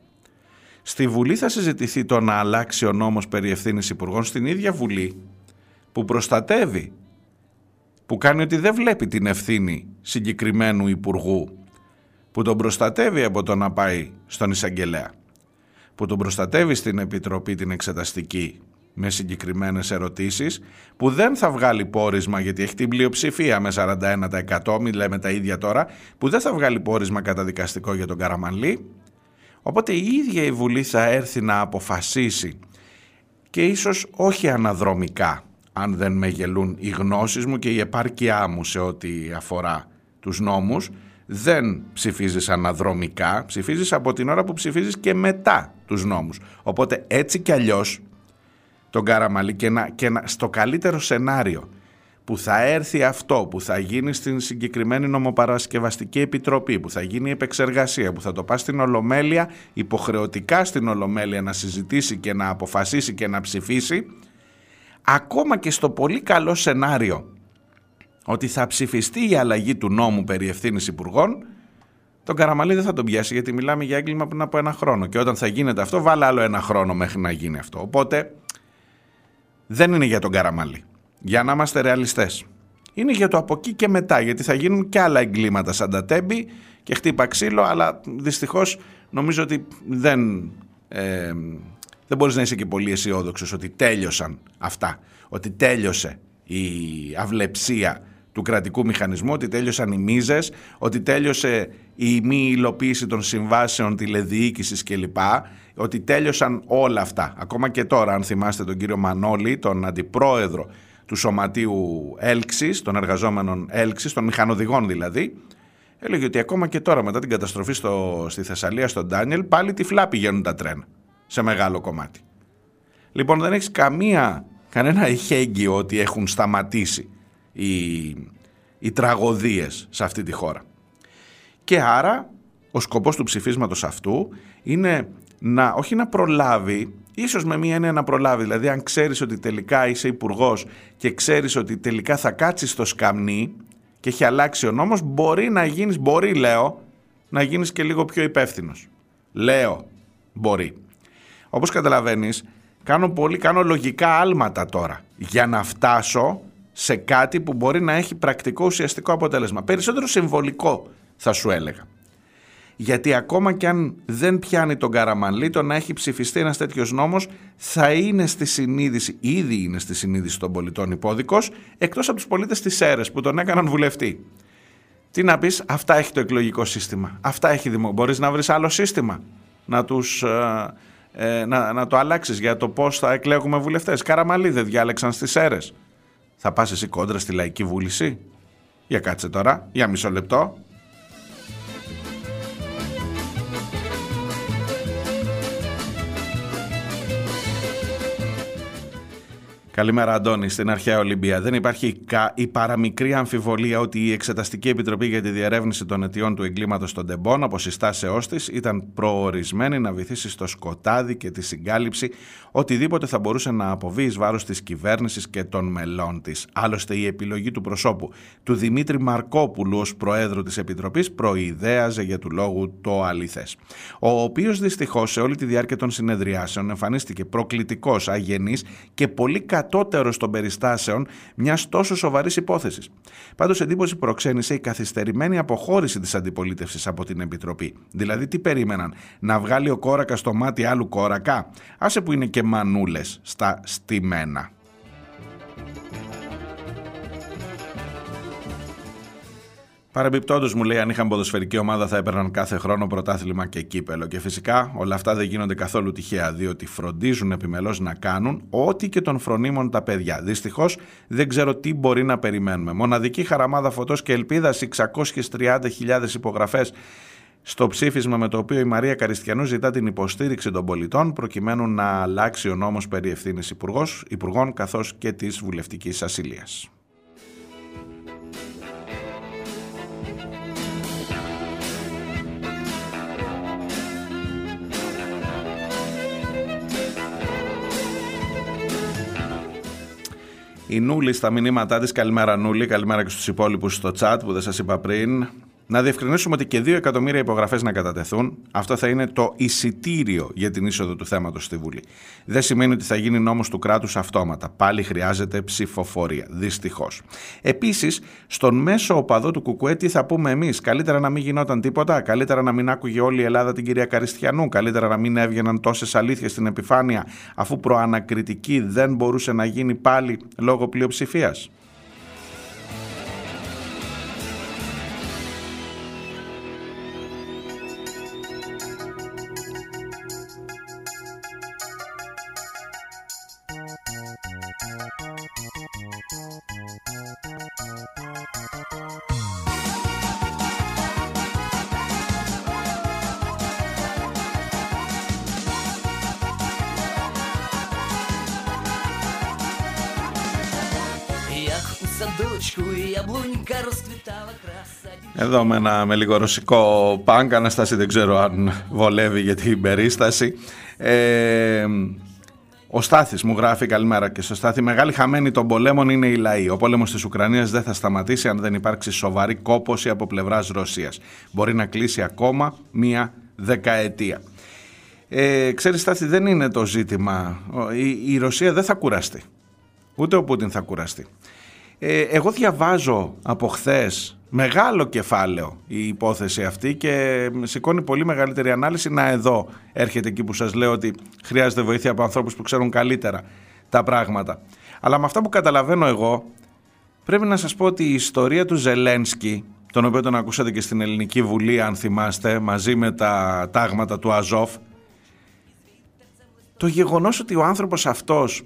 Στη Βουλή θα συζητηθεί το να αλλάξει ο νόμος περί ευθύνης υπουργών στην ίδια Βουλή που προστατεύει, που κάνει ότι δεν βλέπει την ευθύνη συγκεκριμένου υπουργού, που τον προστατεύει από το να πάει στον εισαγγελέα, που τον προστατεύει στην Επιτροπή την Εξεταστική με συγκεκριμένες ερωτήσεις που δεν θα βγάλει πόρισμα γιατί έχει την πλειοψηφία με 41% μην λέμε τα ίδια τώρα που δεν θα βγάλει πόρισμα καταδικαστικό για τον Καραμανλή οπότε η ίδια η Βουλή θα έρθει να αποφασίσει και ίσως όχι αναδρομικά αν δεν με γελούν οι γνώσεις μου και η επάρκειά μου σε ό,τι αφορά τους νόμους δεν ψηφίζεις αναδρομικά, ψηφίζεις από την ώρα που ψηφίζεις και μετά τους νόμους. Οπότε έτσι κι αλλιώς τον Καραμαλή και, να, και να, στο καλύτερο σενάριο που θα έρθει αυτό, που θα γίνει στην συγκεκριμένη νομοπαρασκευαστική επιτροπή, που θα γίνει η επεξεργασία, που θα το πάει στην Ολομέλεια, υποχρεωτικά στην Ολομέλεια να συζητήσει και να αποφασίσει και να ψηφίσει, ακόμα και στο πολύ καλό σενάριο ότι θα ψηφιστεί η αλλαγή του νόμου περί ευθύνης υπουργών, τον Καραμαλή δεν θα τον πιάσει γιατί μιλάμε για έγκλημα πριν από ένα χρόνο και όταν θα γίνεται αυτό βάλει άλλο ένα χρόνο μέχρι να γίνει αυτό. Οπότε δεν είναι για τον Καραμαλή. Για να είμαστε ρεαλιστές. Είναι για το από εκεί και μετά, γιατί θα γίνουν και άλλα εγκλήματα σαν τα τέμπη και χτύπα ξύλο, αλλά δυστυχώς νομίζω ότι δεν, ε, δεν μπορείς να είσαι και πολύ αισιόδοξος ότι τέλειωσαν αυτά, ότι τέλειωσε η αυλεψία του κρατικού μηχανισμού, ότι τέλειωσαν οι μίζες, ότι τέλειωσε η μη υλοποίηση των συμβάσεων τηλεδιοίκησης κλπ. Ότι τέλειωσαν όλα αυτά. Ακόμα και τώρα, αν θυμάστε τον κύριο Μανώλη, τον αντιπρόεδρο του Σωματείου Έλξης, των εργαζόμενων Έλξης, των μηχανοδηγών δηλαδή, έλεγε ότι ακόμα και τώρα μετά την καταστροφή στο, στη Θεσσαλία στον Ντάνιελ πάλι τυφλά πηγαίνουν τα τρένα σε μεγάλο κομμάτι. Λοιπόν δεν έχεις καμία, κανένα εχέγγυο ότι έχουν σταματήσει οι, οι τραγωδίες σε αυτή τη χώρα. Και άρα ο σκοπός του ψηφίσματος αυτού είναι να, όχι να προλάβει, ίσως με μία έννοια να προλάβει, δηλαδή αν ξέρεις ότι τελικά είσαι υπουργός και ξέρεις ότι τελικά θα κάτσεις στο σκαμνί και έχει αλλάξει ο νόμος, μπορεί να γίνεις, μπορεί λέω, να γίνεις και λίγο πιο υπεύθυνος. Λέω, μπορεί. Όπως καταλαβαίνεις, κάνω πολύ, κάνω λογικά άλματα τώρα για να φτάσω σε κάτι που μπορεί να έχει πρακτικό ουσιαστικό αποτέλεσμα. Περισσότερο συμβολικό θα σου έλεγα. Γιατί ακόμα και αν δεν πιάνει τον Καραμανλή, το να έχει ψηφιστεί ένας τέτοιος νόμος θα είναι στη συνείδηση, ήδη είναι στη συνείδηση των πολιτών υπόδικος, εκτός από τους πολίτες της ΣΕΡΕΣ που τον έκαναν βουλευτή. Τι να πεις, αυτά έχει το εκλογικό σύστημα. Αυτά έχει δημο... Μπορείς να βρεις άλλο σύστημα να, τους, ε, ε, να, να το αλλάξεις για το πώς θα εκλέγουμε βουλευτές. Καραμαλή δεν διάλεξαν στις ΣΕΡΕΣ. Θα πας εσύ κόντρα στη Λαϊκή Βούληση; Για κάτσε τώρα, για μισό λεπτό. Καλημέρα, Αντώνη. Στην αρχαία Ολυμπία δεν υπάρχει η παραμικρή αμφιβολία ότι η Εξεταστική Επιτροπή για τη Διερεύνηση των Αιτιών του Εγκλήματος των Τεμπών, από συστάσεώς της, ήταν προορισμένη να βυθίσει στο σκοτάδι και τη συγκάλυψη οτιδήποτε θα μπορούσε να αποβεί εις βάρος της κυβέρνησης και των μελών της. Άλλωστε, η επιλογή του προσώπου του Δημήτρη Μαρκόπουλου ως Προέδρου της Επιτροπής προειδέαζε για του λόγου το αληθές. Ο οποίος δυστυχώς σε όλη τη διάρκεια των συνεδριάσεων εμφανίστηκε προκλητικός, αγενής και πολύ κατώτερο των περιστάσεων μιας τόσο σοβαρής υπόθεσης. Πάντως, εντύπωση προξένησε η καθυστερημένη αποχώρηση της αντιπολίτευσης από την Επιτροπή. Δηλαδή, τι περίμεναν, να βγάλει ο κόρακας στο μάτι άλλου κόρακα; Άσε που είναι και μανούλες στα στημένα. Παρεμπιπτόντως, μου λέει, αν είχαν ποδοσφαιρική ομάδα θα έπαιρναν κάθε χρόνο πρωτάθλημα και κύπελο. Και φυσικά όλα αυτά δεν γίνονται καθόλου τυχαία, διότι φροντίζουν επιμελώς να κάνουν ό,τι και τον φρονίμων τα παιδιά. Δυστυχώς δεν ξέρω τι μπορεί να περιμένουμε. Μοναδική χαραμάδα φωτός και ελπίδας, 630.000 υπογραφές στο ψήφισμα με το οποίο η Μαρία Καριστιανού ζητά την υποστήριξη των πολιτών προκειμένου να αλλάξει ο νόμος περί ευθύνης υπουργών καθώς και της βουλευτικής ασυλίας. Η Νούλη στα μηνύματά της, καλημέρα Νούλη, καλημέρα και στους υπόλοιπους στο chat που δεν σας είπα πριν. Να διευκρινίσουμε ότι και 2 εκατομμύρια υπογραφές να κατατεθούν. Αυτό θα είναι το εισιτήριο για την είσοδο του θέματος στη Βουλή. Δεν σημαίνει ότι θα γίνει νόμος του κράτους αυτόματα. Πάλι χρειάζεται ψηφοφορία. Δυστυχώς. Επίσης, στον μέσο οπαδό του Κουκουέ, τι θα πούμε εμείς. Καλύτερα να μην γινόταν τίποτα. Καλύτερα να μην άκουγε όλη η Ελλάδα την κυρία Καριστιανού. Καλύτερα να μην έβγαιναν τόσες αλήθειες στην επιφάνεια, αφού προανακριτική δεν μπορούσε να γίνει πάλι λόγω πλειοψηφίας. Εδώ με ένα με λίγο ρωσικό πανκ, Αναστάση δεν ξέρω αν βολεύει για την περίσταση. Ε, ο Στάθης μου γράφει καλημέρα και στο Στάθη μεγάλη χαμένη των πολέμων είναι η λαοί. Ο πόλεμος της Ουκρανίας δεν θα σταματήσει αν δεν υπάρξει σοβαρή κόποση από πλευράς Ρωσίας. Μπορεί να κλείσει ακόμα μία δεκαετία. Ε, ξέρεις Στάθη δεν είναι το ζήτημα. Η, η Ρωσία δεν θα κουραστεί. Ούτε ο Πούτιν θα κουραστεί. Ε, εγώ διαβάζω από χθες μεγάλο κεφάλαιο η υπόθεση αυτή και σηκώνει πολύ μεγαλύτερη ανάλυση. Να εδώ έρχεται εκεί που σας λέω ότι χρειάζεται βοήθεια από ανθρώπους που ξέρουν καλύτερα τα πράγματα. Αλλά με αυτά που καταλαβαίνω εγώ πρέπει να σας πω ότι η ιστορία του Ζελένσκι τον οποίο τον ακούσατε και στην Ελληνική Βουλή αν θυμάστε μαζί με τα τάγματα του Αζόφ το γεγονός ότι ο άνθρωπος αυτός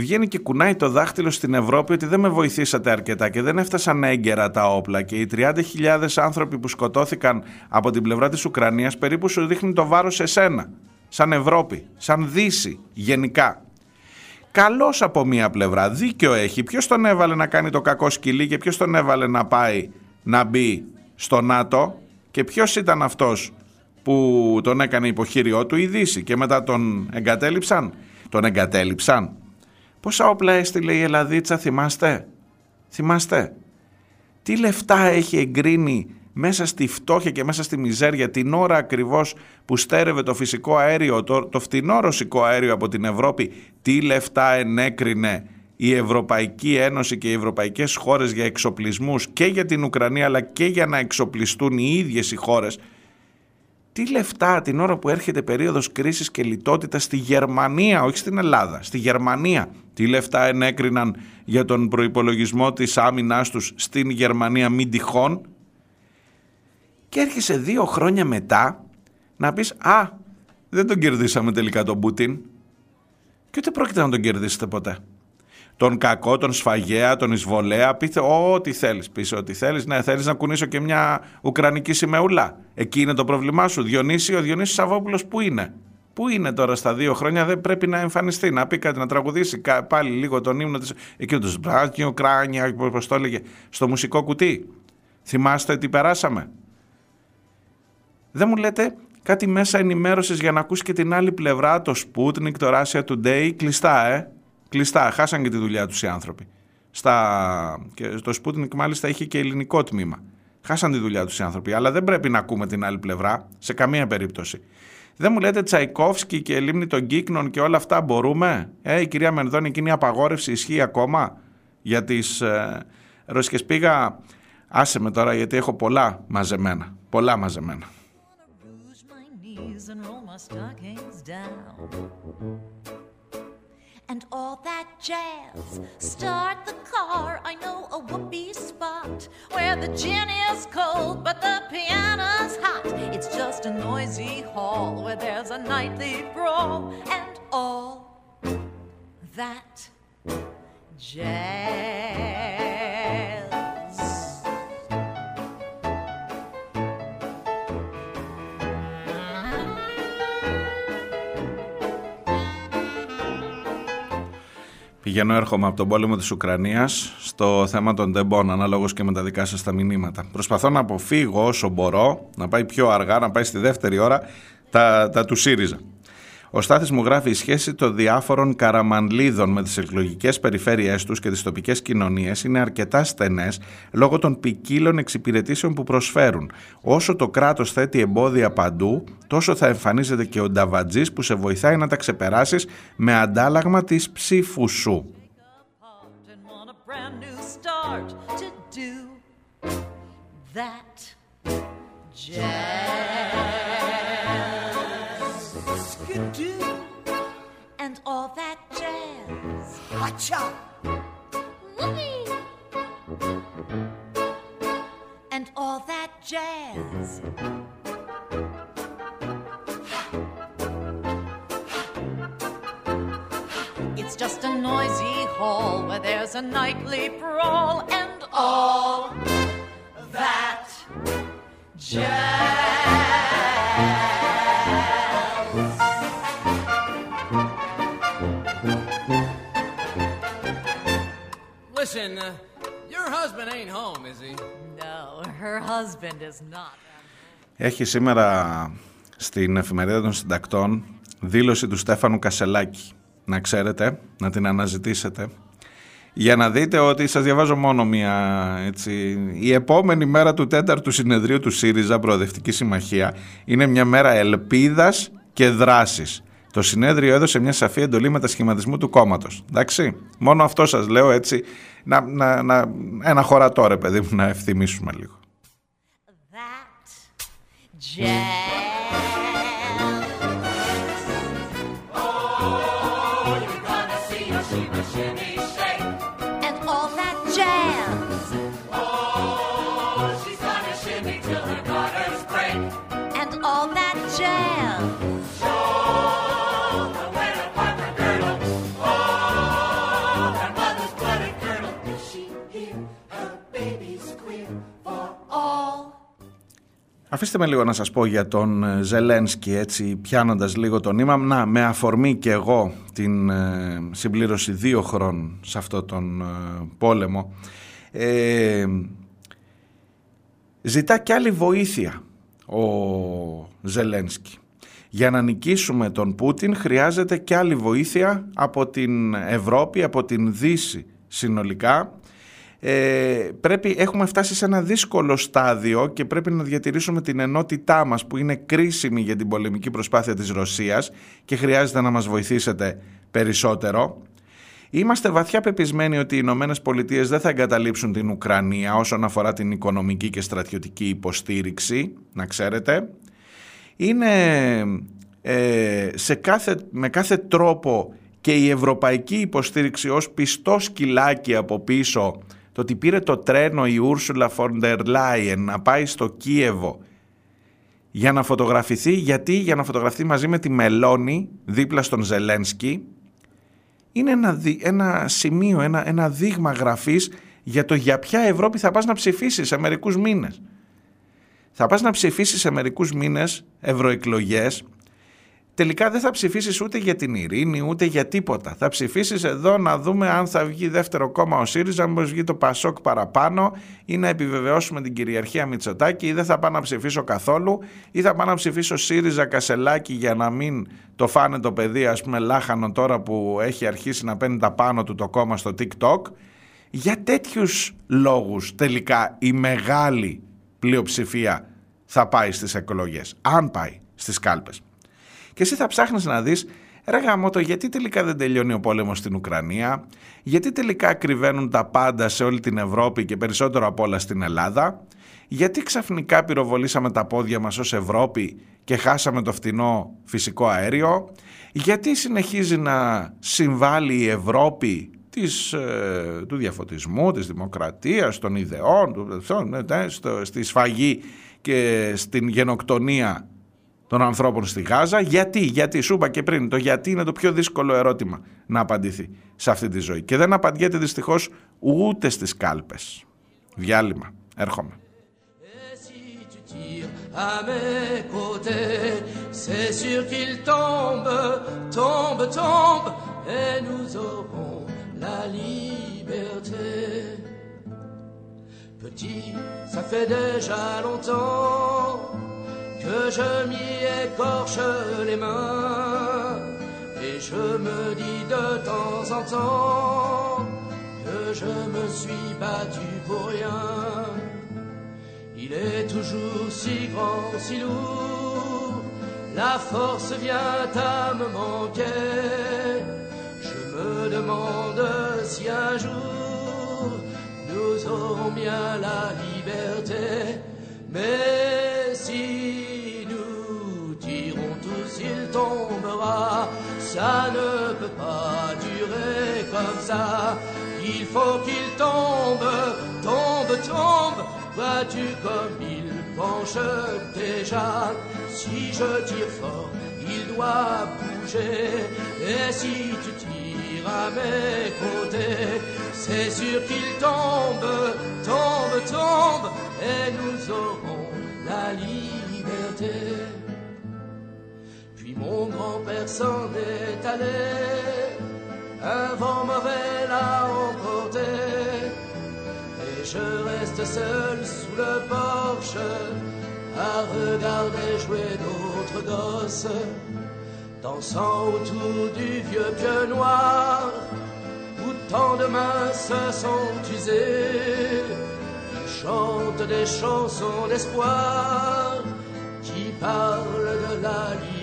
βγαίνει και κουνάει το δάχτυλο στην Ευρώπη ότι δεν με βοηθήσατε αρκετά και δεν έφτασαν έγκαιρα τα όπλα και οι 30.000 άνθρωποι που σκοτώθηκαν από την πλευρά της Ουκρανίας περίπου σου δείχνει το βάρος σε σένα, σαν Ευρώπη, σαν Δύση γενικά. Καλός από μία πλευρά, δίκιο έχει. Ποιος τον έβαλε να κάνει το κακό σκυλί και ποιος τον έβαλε να πάει να μπει στο ΝΑΤΟ και ποιος ήταν αυτός που τον έκανε υποχείριό του η Δύση και μετά τον εγκατέλειψαν. Τον εγκατέλειψαν. Πόσα όπλα έστειλε η Ελλαδίτσα, θυμάστε; Θυμάστε; Τι λεφτά έχει εγκρίνει μέσα στη φτώχεια και μέσα στη μιζέρια την ώρα ακριβώς που στέρευε το φυσικό αέριο, το, το φτηνό ρωσικό αέριο από την Ευρώπη, τι λεφτά ενέκρινε η Ευρωπαϊκή Ένωση και οι ευρωπαϊκές χώρες για εξοπλισμούς και για την Ουκρανία αλλά και για να εξοπλιστούν οι ίδιες οι χώρες τι λεφτά την ώρα που έρχεται περίοδος κρίσης και λιτότητας στη Γερμανία, όχι στην Ελλάδα, στη Γερμανία. Τι λεφτά ενέκριναν για τον προϋπολογισμό της άμυνάς τους στην Γερμανία μην τυχόν; Και έρχεσαι δύο χρόνια μετά να πεις «Α, δεν τον κερδίσαμε τελικά τον Πούτιν» και ούτε πρόκειται να τον κερδίσετε ποτέ τον κακό, τον σφαγέα, τον εισβολέα, πείτε ό,τι θέλεις, πεις ό,τι θέλεις. Ναι, θέλεις να κουνήσω και μια ουκρανική σημεούλα. Εκεί είναι το πρόβλημά σου. Διονύση, ο Διονύσης Σαββόπουλος που είναι; Πού είναι τώρα στα δύο χρόνια, δεν πρέπει να εμφανιστεί, να πει κάτι, να τραγουδήσει πάλι λίγο τον ύμνο της, εκείνο το Σμπράτιο, Ουκράνια, πώς το έλεγε, στο μουσικό κουτί. Θυμάστε τι περάσαμε; Δεν μου λέτε κάτι μέσα ενημέρωσης για να ακούσει και την άλλη πλευρά, το Sputnik, το Russia Today, κλειστά, ε; Κλειστά. Χάσαν και τη δουλειά τους οι άνθρωποι. Στα... Και το Sputnik μάλιστα είχε και ελληνικό τμήμα. Χάσαν τη δουλειά τους οι άνθρωποι. Αλλά δεν πρέπει να ακούμε την άλλη πλευρά σε καμία περίπτωση. Δεν μου λέτε Τσαϊκόφσκι και λίμνη των Κύκνων και όλα αυτά μπορούμε; Ε, η κυρία Μενδώνη, εκείνη η απαγόρευση ισχύει ακόμα για τις ε, ρωσικές; Πήγα. Άσε με τώρα γιατί έχω πολλά μαζεμένα. Πολλά μαζεμένα. and all that jazz. Start the car, I know a whoopee spot where the gin is cold but the piano's hot. It's just a noisy hall where there's a nightly brawl and all that jazz. Πηγαίνω έρχομαι από τον πόλεμο της Ουκρανίας στο θέμα των τεμπών ανάλογος και με τα δικά σας τα μηνύματα. Προσπαθώ να αποφύγω όσο μπορώ, να πάει πιο αργά, να πάει στη δεύτερη ώρα τα, τα του ΣΥΡΙΖΑ. Ο Στάθης μου γράφει η σχέση των διάφορων καραμανλίδων με τις εκλογικές περιφέρειές τους και τις τοπικές κοινωνίες είναι αρκετά στενές λόγω των ποικίλων εξυπηρετήσεων που προσφέρουν. Όσο το κράτος θέτει εμπόδια παντού, τόσο θα εμφανίζεται και ο νταβατζής που σε βοηθάει να τα ξεπεράσεις με αντάλλαγμα της ψήφου σου. and all that jazz. Hacha! Whoopee! And all that jazz. It's just a noisy hall where there's a nightly brawl and all that jazz. Listen, uh, your husband ain't home, is he? No, her husband is not. Έχει σήμερα στην εφημερίδα των συντακτών δήλωση του Στέφανου Κασελάκη. Να ξέρετε, να την αναζητήσετε. Για να δείτε ότι σας διαβάζω μόνο μία έτσι... Η επόμενη μέρα του τέταρτου συνεδρίου του ΣΥΡΙΖΑ Προοδευτική Συμμαχία είναι μια μέρα ελπίδας και δράσης. Το συνέδριο έδωσε μια σαφή εντολή μετασχηματισμού του κόμματος. Εντάξει. Μόνο αυτό σας λέω έτσι. Να, να, να, ένα χωρατό ρε παιδί μου να ευθυμίσουμε λίγο. Αφήστε με λίγο να σας πω για τον ε, Ζελένσκι έτσι πιάνοντας λίγο το νήμα. Να, με αφορμή και εγώ την ε, συμπλήρωση δύο χρόνων σε αυτό τον ε, πόλεμο. Ε, ζητά κι άλλη βοήθεια ο Ζελένσκι. Για να νικήσουμε τον Πούτιν χρειάζεται κι άλλη βοήθεια από την Ευρώπη, από την Δύση συνολικά ε, πρέπει, έχουμε φτάσει σε ένα δύσκολο στάδιο και πρέπει να διατηρήσουμε την ενότητά μας που είναι κρίσιμη για την πολεμική προσπάθεια της Ρωσίας και χρειάζεται να μας βοηθήσετε περισσότερο. Είμαστε βαθιά πεπισμένοι ότι οι Ηνωμένες Πολιτείες δεν θα εγκαταλείψουν την Ουκρανία όσον αφορά την οικονομική και στρατιωτική υποστήριξη, να ξέρετε. Είναι ε, σε κάθε, με κάθε τρόπο και η ευρωπαϊκή υποστήριξη ως πιστό σκυλάκι από πίσω το ότι πήρε το τρένο η Ούρσουλα Φόντερ Λάιεν να πάει στο Κίεβο για να φωτογραφηθεί, γιατί για να φωτογραφηθεί μαζί με τη Μελώνη δίπλα στον Ζελένσκι είναι ένα, ένα σημείο, ένα, ένα δείγμα γραφής για το για ποια Ευρώπη θα πας να ψηφίσεις σε μερικούς μήνες. Θα πας να ψηφίσεις σε μερικούς μήνες ευρωεκλογές τελικά δεν θα ψηφίσεις ούτε για την ειρήνη ούτε για τίποτα. Θα ψηφίσεις εδώ να δούμε αν θα βγει δεύτερο κόμμα ο ΣΥΡΙΖΑ, μήπως βγει το ΠΑΣΟΚ παραπάνω ή να επιβεβαιώσουμε την κυριαρχία Μητσοτάκη ή δεν θα πάω να ψηφίσω καθόλου ή θα πάω να ψηφίσω ΣΥΡΙΖΑ Κασελάκη για να μην το φάνε το παιδί ας πούμε λάχανο τώρα που έχει αρχίσει να παίρνει τα πάνω του το κόμμα στο TikTok. Για τέτοιους λόγους τελικά η μεγάλη πλειοψηφία θα πάει στις εκλογές, αν πάει στις κάλπες. Και εσύ θα ψάχνεις να δεις, ρε γαμώτο, γιατί τελικά δεν τελειώνει ο πόλεμος στην Ουκρανία, γιατί τελικά κρυβαίνουν τα πάντα σε όλη την Ευρώπη και περισσότερο απ' όλα στην Ελλάδα, γιατί ξαφνικά πυροβολήσαμε τα πόδια μας ως Ευρώπη και χάσαμε το φτηνό φυσικό αέριο, γιατί συνεχίζει να συμβάλλει η Ευρώπη της, ε, του διαφωτισμού, της δημοκρατίας, των ιδεών, του, ε, στο, στη σφαγή και στην γενοκτονία των ανθρώπων στη Γάζα. Γιατί, γιατί, σου είπα και πριν, το γιατί είναι το πιο δύσκολο ερώτημα να απαντηθεί σε αυτή τη ζωή. Και δεν απαντιέται δυστυχώς ούτε στις κάλπες. Διάλειμμα. Έρχομαι. Petit, ça fait déjà longtemps que je m'y écorche les mains. je me dis de temps en temps que je me suis battu pour rien. Il est toujours si grand, si lourd, la force vient à me manquer. Je me demande si un jour nous aurons bien la liberté. Mais Ça ne peut pas durer comme ça. Il faut qu'il tombe, tombe, tombe. Vois-tu comme il penche déjà Si je tire fort, il doit bouger. Et si tu tires à mes côtés, c'est sûr qu'il tombe, tombe, tombe. Et nous aurons la liberté. Mon grand-père s'en est allé, un vent mauvais l'a emporté, et je reste seul sous le porche à regarder jouer d'autres gosses, dansant autour du vieux pieu noir, où tant de mains se sont usées. Ils chantent des chansons d'espoir qui parlent de la liberté.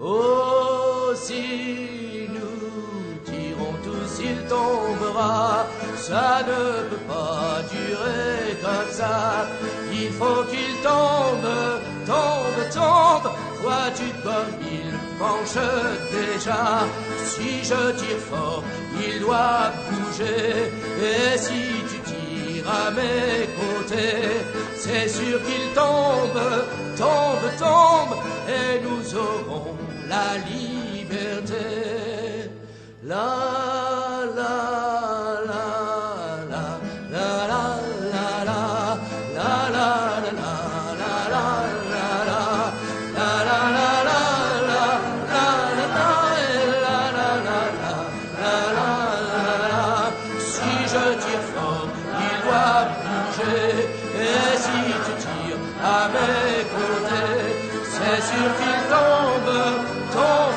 Oh, si nous tirons tous, il tombera. Ça ne peut pas durer comme ça. Il faut qu'il tombe, tombe, tombe. Vois-tu comme il penche déjà? Si je tire fort, il doit bouger. Et si tu à mes côtés, c'est sûr qu'il tombe, tombe, tombe, et nous aurons la liberté. La la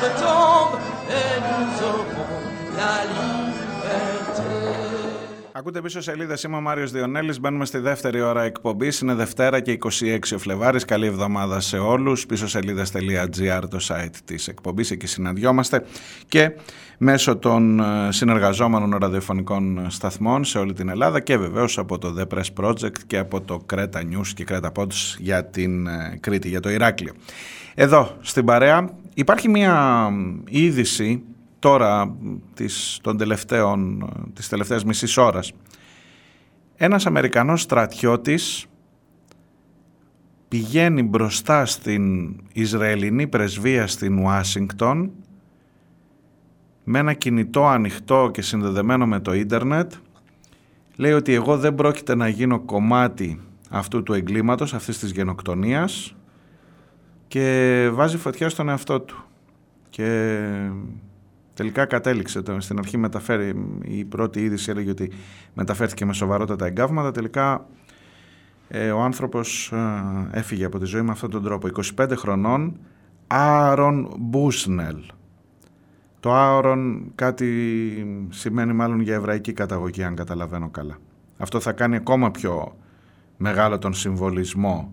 tombe, tombe, et nous aurons la liberté. Ακούτε πίσω σελίδα. Είμαι ο Μάριος Διονέλης. Μπαίνουμε στη δεύτερη ώρα εκπομπής. Είναι Δευτέρα και 26 ο Φλεβάρης. Καλή εβδομάδα σε όλους. Πίσω σελίδα.gr το site της εκπομπής. Εκεί συναντιόμαστε. Και μέσω των ε, συνεργαζόμενων ραδιοφωνικών σταθμών σε όλη την Ελλάδα και βεβαίως από το The Press Project και από το Creta News και Creta Pods για την ε, Κρήτη, για το Ηράκλειο. Εδώ στην παρέα υπάρχει μια είδηση τώρα της, των τελευταίων, της τελευταίας μισής ώρας. Ένας Αμερικανός στρατιώτης πηγαίνει μπροστά στην Ισραηλινή πρεσβεία στην Ουάσιγκτον με ένα κινητό ανοιχτό και συνδεδεμένο με το ίντερνετ λέει ότι εγώ δεν πρόκειται να γίνω κομμάτι αυτού του εγκλήματος, αυτής της γενοκτονίας και βάζει φωτιά στον εαυτό του. Και τελικά κατέληξε το, στην αρχή μεταφέρει η πρώτη είδηση έλεγε ότι μεταφέρθηκε με σοβαρότατα εγκάβματα. Τελικά ε, ο άνθρωπος ε, έφυγε από τη ζωή με αυτόν τον τρόπο. 25 χρονών Άρον Μπούσνελ. Το Άρον κάτι σημαίνει μάλλον για εβραϊκή καταγωγή αν καταλαβαίνω καλά. Αυτό θα κάνει ακόμα πιο μεγάλο τον συμβολισμό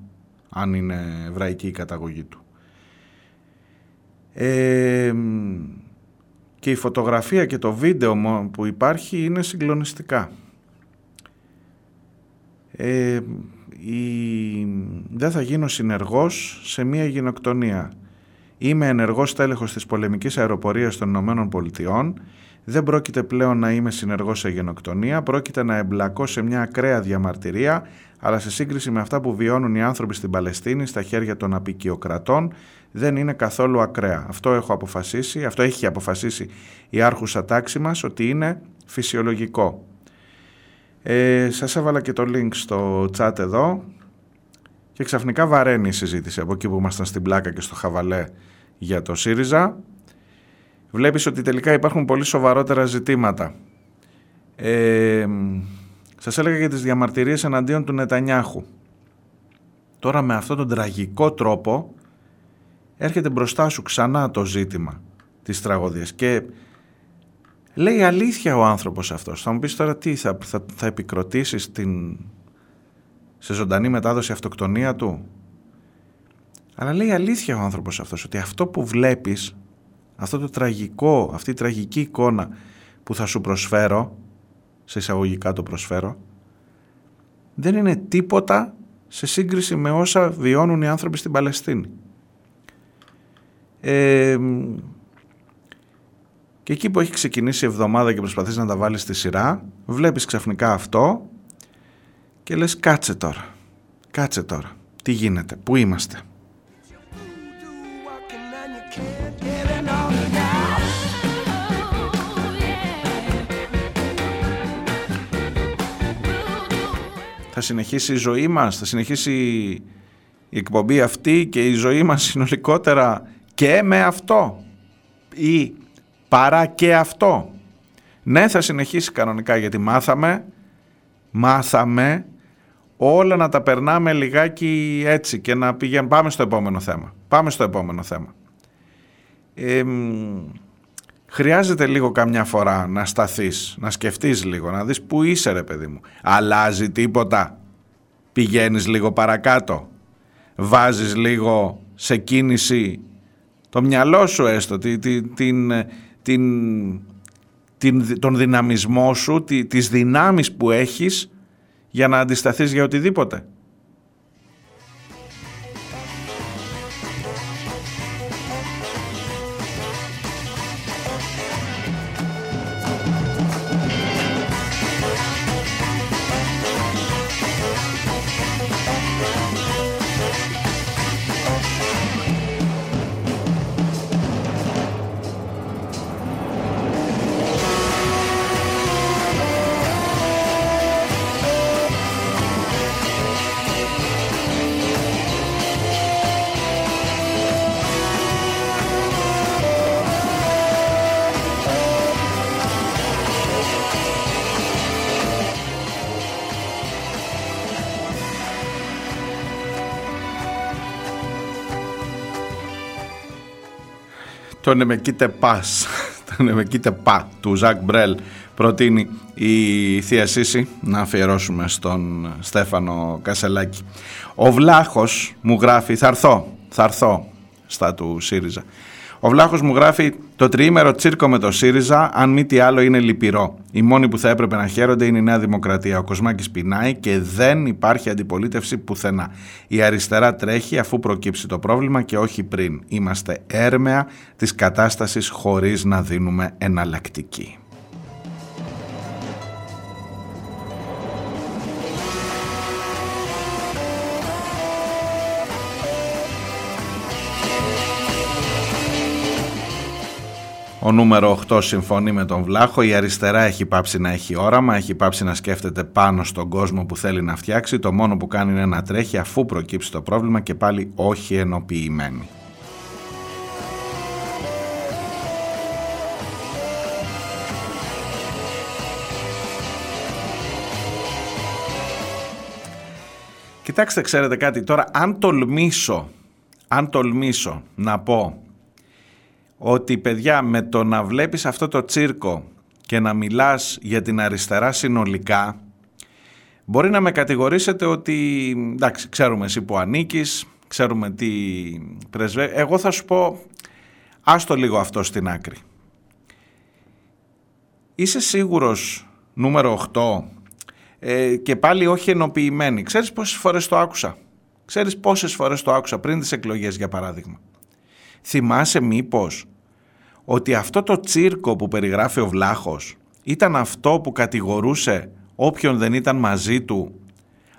αν είναι εβραϊκή η καταγωγή του ε, και η φωτογραφία και το βίντεο που υπάρχει είναι συγκλονιστικά. Ε, η... Δεν θα γίνω συνεργός σε μια γενοκτονία. Είμαι ενεργός τέλεχος της πολεμικής αεροπορίας των Ηνωμένων Πολιτειών. Δεν πρόκειται πλέον να είμαι συνεργός σε γενοκτονία. Πρόκειται να εμπλακώ σε μια ακραία διαμαρτυρία αλλά σε σύγκριση με αυτά που βιώνουν οι άνθρωποι στην Παλαιστίνη στα χέρια των απικιοκρατών δεν είναι καθόλου ακραία. Αυτό έχω αποφασίσει, αυτό έχει αποφασίσει η άρχουσα τάξη μας ότι είναι φυσιολογικό. Ε, σας έβαλα και το link στο chat εδώ και ξαφνικά βαραίνει η συζήτηση από εκεί που ήμασταν στην πλάκα και στο χαβαλέ για το ΣΥΡΙΖΑ. Βλέπεις ότι τελικά υπάρχουν πολύ σοβαρότερα ζητήματα. Ε, σας έλεγα για τις διαμαρτυρίες εναντίον του Νετανιάχου. Τώρα με αυτόν τον τραγικό τρόπο έρχεται μπροστά σου ξανά το ζήτημα τις τραγωδίες και λέει αλήθεια ο άνθρωπος αυτός. Θα μου πεις τώρα τι, θα, θα, θα επικροτήσεις την, σε ζωντανή μετάδοση αυτοκτονία του. Αλλά λέει αλήθεια ο άνθρωπος αυτός ότι αυτό που βλέπεις, αυτό το τραγικό, αυτή η τραγική εικόνα που θα σου προσφέρω, σε εισαγωγικά το προσφέρω, δεν είναι τίποτα σε σύγκριση με όσα βιώνουν οι άνθρωποι στην Παλαιστίνη. Ε, και εκεί που έχει ξεκινήσει η εβδομάδα και προσπαθείς να τα βάλεις στη σειρά, βλέπεις ξαφνικά αυτό και λες κάτσε τώρα, κάτσε τώρα, τι γίνεται, πού είμαστε. Θα συνεχίσει η ζωή μας, θα συνεχίσει η εκπομπή αυτή και η ζωή μας συνολικότερα και με αυτό ή παρά και αυτό. Ναι, θα συνεχίσει κανονικά γιατί μάθαμε, μάθαμε όλα να τα περνάμε λιγάκι έτσι και να πηγαίνουμε. Πάμε στο επόμενο θέμα. Πάμε στο επόμενο θέμα. Χρειάζεται λίγο καμιά φορά να σταθείς, να σκεφτείς λίγο, να δεις που είσαι ρε παιδί μου. Αλλάζει τίποτα; Πηγαίνεις λίγο παρακάτω; Βάζεις λίγο σε κίνηση το μυαλό σου έστω, την, την, την, την, τον δυναμισμό σου, τις δυνάμεις που έχεις για να αντισταθείς για οτιδήποτε; Το Νεμεκίτε Πας, το Νεμεκίτε Πα του Ζακ Μπρέλ προτείνει η Θεία Σύση να αφιερώσουμε στον Στέφανο Κασελάκη. Ο Βλάχος μου γράφει, θα έρθω, θα έρθω στα του ΣΥΡΙΖΑ. Ο Βλάχος μου γράφει το τριήμερο τσίρκο με το ΣΥΡΙΖΑ, αν μη τι άλλο είναι λυπηρό. Οι μόνοι που θα έπρεπε να χαίρονται είναι η Νέα Δημοκρατία. Ο Κοσμάκης πεινάει και δεν υπάρχει αντιπολίτευση πουθενά. Η αριστερά τρέχει αφού προκύψει το πρόβλημα και όχι πριν. Είμαστε έρμεα της κατάστασης χωρίς να δίνουμε εναλλακτική. Ο νούμερο 8 συμφωνεί με τον Βλάχο. Η αριστερά έχει πάψει να έχει όραμα, έχει πάψει να σκέφτεται πάνω στον κόσμο που θέλει να φτιάξει. Το μόνο που κάνει είναι να τρέχει αφού προκύψει το πρόβλημα και πάλι όχι ενοποιημένη. Κοιτάξτε, ξέρετε κάτι, τώρα αν τολμήσω, αν τολμήσω να πω ότι παιδιά με το να βλέπεις αυτό το τσίρκο και να μιλάς για την αριστερά συνολικά μπορεί να με κατηγορήσετε ότι εντάξει ξέρουμε εσύ που ανήκεις, ξέρουμε τι πρεσβέ... Εγώ θα σου πω άστο λίγο αυτό στην άκρη. Είσαι σίγουρος νούμερο 8 ε, και πάλι όχι ενοποιημένη. Ξέρεις πόσες φορές το άκουσα; Ξέρεις πόσες φορές το άκουσα πριν τις εκλογές για παράδειγμα; Θυμάσαι μήπως ότι αυτό το τσίρκο που περιγράφει ο Βλάχος ήταν αυτό που κατηγορούσε όποιον δεν ήταν μαζί του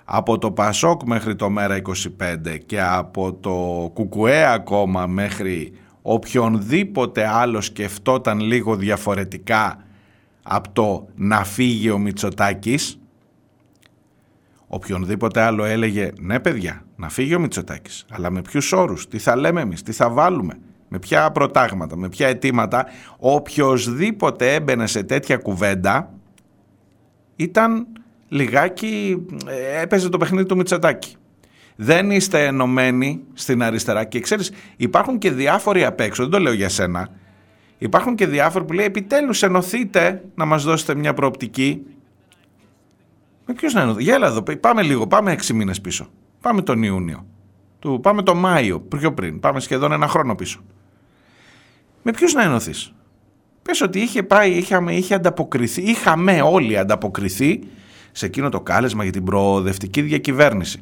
από το Πασόκ μέχρι το Μέρα 25 και από το Κουκουέ ακόμα μέχρι οποιονδήποτε άλλο σκεφτόταν λίγο διαφορετικά από το να φύγει ο Μητσοτάκης οποιονδήποτε άλλο έλεγε ναι παιδιά να φύγει ο Μητσοτάκης αλλά με ποιους όρους, τι θα λέμε εμείς, τι θα βάλουμε με ποια προτάγματα, με ποια αιτήματα, οποιοδήποτε έμπαινε σε τέτοια κουβέντα ήταν λιγάκι, ε, έπαιζε το παιχνίδι του Μητσοτάκη. Δεν είστε ενωμένοι στην αριστερά και ξέρεις υπάρχουν και διάφοροι απ' έξω, δεν το λέω για σένα, Υπάρχουν και διάφοροι που λέει επιτέλους ενωθείτε να μας δώσετε μια προοπτική. Με ποιους να ενωθείτε. Γέλα εδώ, πάμε λίγο, πάμε έξι μήνες πίσω. Πάμε τον Ιούνιο. Του, πάμε τον Μάιο, πιο πριν. Πάμε σχεδόν ένα χρόνο πίσω. Με ποιους να ενωθείς; Πες ότι είχε πάει, είχαμε, είχε ανταποκριθεί, είχαμε όλοι ανταποκριθεί σε εκείνο το κάλεσμα για την προοδευτική διακυβέρνηση.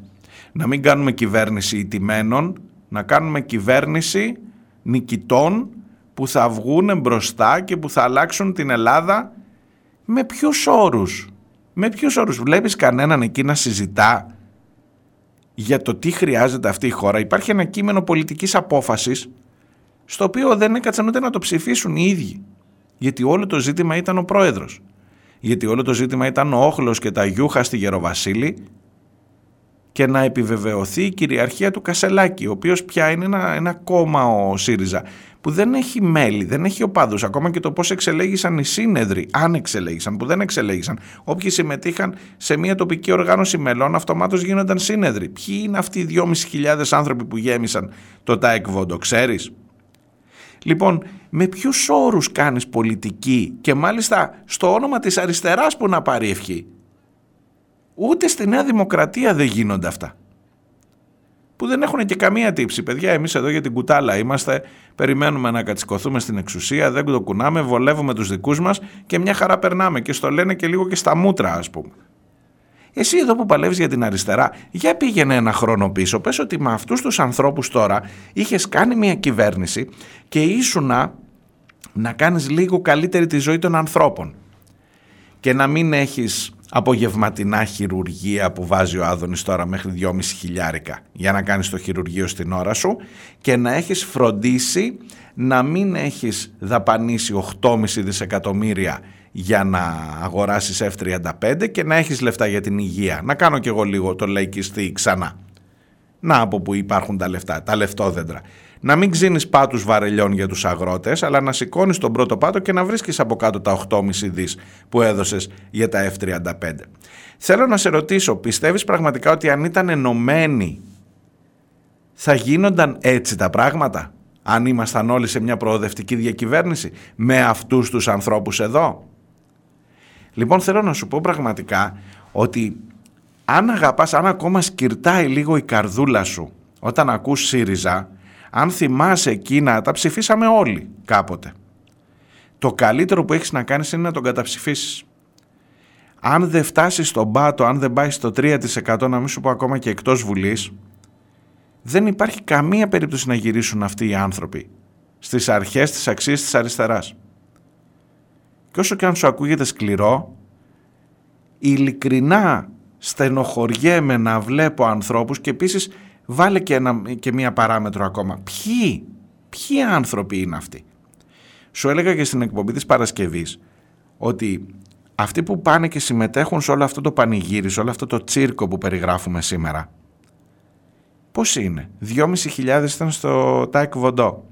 Να μην κάνουμε κυβέρνηση ιτημένων, να κάνουμε κυβέρνηση νικητών που θα βγουν μπροστά και που θα αλλάξουν την Ελλάδα με ποιους όρους; Με ποιους όρους; Βλέπεις κανέναν εκεί να συζητά για το τι χρειάζεται αυτή η χώρα. Υπάρχει ένα κείμενο πολιτικής απόφασης στο οποίο δεν έκατσαν ούτε να το ψηφίσουν οι ίδιοι. Γιατί όλο το ζήτημα ήταν ο πρόεδρος. Γιατί όλο το ζήτημα ήταν ο Όχλος και τα Γιούχα στη Γεροβασίλη και να επιβεβαιωθεί η κυριαρχία του Κασελάκη, ο οποίος πια είναι ένα, ένα κόμμα ο ΣΥΡΙΖΑ, που δεν έχει μέλη, δεν έχει οπαδούς, ακόμα και το πώς εξελέγησαν οι σύνεδροι, αν εξελέγησαν, που δεν εξελέγησαν. Όποιοι συμμετείχαν σε μια τοπική οργάνωση μελών, αυτομάτως γίνονταν σύνεδροι. Ποιοι είναι αυτοί οι 2.500 άνθρωποι που γέμισαν το ΤΑΕΚ Βόντο, ξέρεις; Λοιπόν, με ποιους όρους κάνεις πολιτική και μάλιστα στο όνομα της αριστεράς που να πάρει ευχή. Ούτε στη Νέα Δημοκρατία δεν γίνονται αυτά. Που δεν έχουν και καμία τύψη. Παιδιά, εμείς εδώ για την κουτάλα είμαστε, περιμένουμε να κατσικωθούμε στην εξουσία, δεν το κουνάμε, βολεύουμε τους δικούς μας και μια χαρά περνάμε και στο λένε και λίγο και στα μούτρα ας πούμε. Εσύ εδώ που παλεύεις για την αριστερά, για πήγαινε ένα χρόνο πίσω, πες ότι με αυτούς τους ανθρώπους τώρα είχες κάνει μια κυβέρνηση και ήσουνα να κάνεις λίγο καλύτερη τη ζωή των ανθρώπων και να μην έχεις απογευματινά χειρουργία που βάζει ο Άδωνης τώρα μέχρι 2,5 χιλιάρικα για να κάνεις το χειρουργείο στην ώρα σου και να έχεις φροντίσει να μην έχεις δαπανίσει 8,5 δισεκατομμύρια για να αγοράσεις F35 και να έχεις λεφτά για την υγεία. Να κάνω κι εγώ λίγο το λαϊκιστή ξανά. Να από που υπάρχουν τα λεφτά, τα λεφτόδεντρα. Να μην ξύνεις πάτους βαρελιών για τους αγρότες, αλλά να σηκώνεις τον πρώτο πάτο και να βρίσκεις από κάτω τα 8,5 δις που έδωσες για τα F35. Θέλω να σε ρωτήσω, πιστεύεις πραγματικά ότι αν ήταν ενωμένοι θα γίνονταν έτσι τα πράγματα, αν ήμασταν όλοι σε μια προοδευτική διακυβέρνηση, με αυτούς τους ανθρώπους εδώ; Λοιπόν θέλω να σου πω πραγματικά ότι αν αγαπάς, αν ακόμα σκυρτάει λίγο η καρδούλα σου όταν ακούς ΣΥΡΙΖΑ, αν θυμάσαι εκείνα, τα ψηφίσαμε όλοι κάποτε. Το καλύτερο που έχεις να κάνεις είναι να τον καταψηφίσεις. Αν δεν φτάσεις στον πάτο, αν δεν πάεις στο 3% να μην σου πω ακόμα και εκτός Βουλής, δεν υπάρχει καμία περίπτωση να γυρίσουν αυτοί οι άνθρωποι στις αρχές της αξίας της αριστεράς. Και όσο και αν σου ακούγεται σκληρό, ειλικρινά στενοχωριέμαι να βλέπω ανθρώπους και επίσης βάλε και, ένα, και μία παράμετρο ακόμα. Ποιοι, ποιοι άνθρωποι είναι αυτοί; Σου έλεγα και στην εκπομπή της Παρασκευής ότι αυτοί που πάνε και συμμετέχουν σε όλο αυτό το πανηγύρι, σε όλο αυτό το τσίρκο που περιγράφουμε σήμερα, πώς είναι; 2.500 ήταν στο Τάικ Βοντό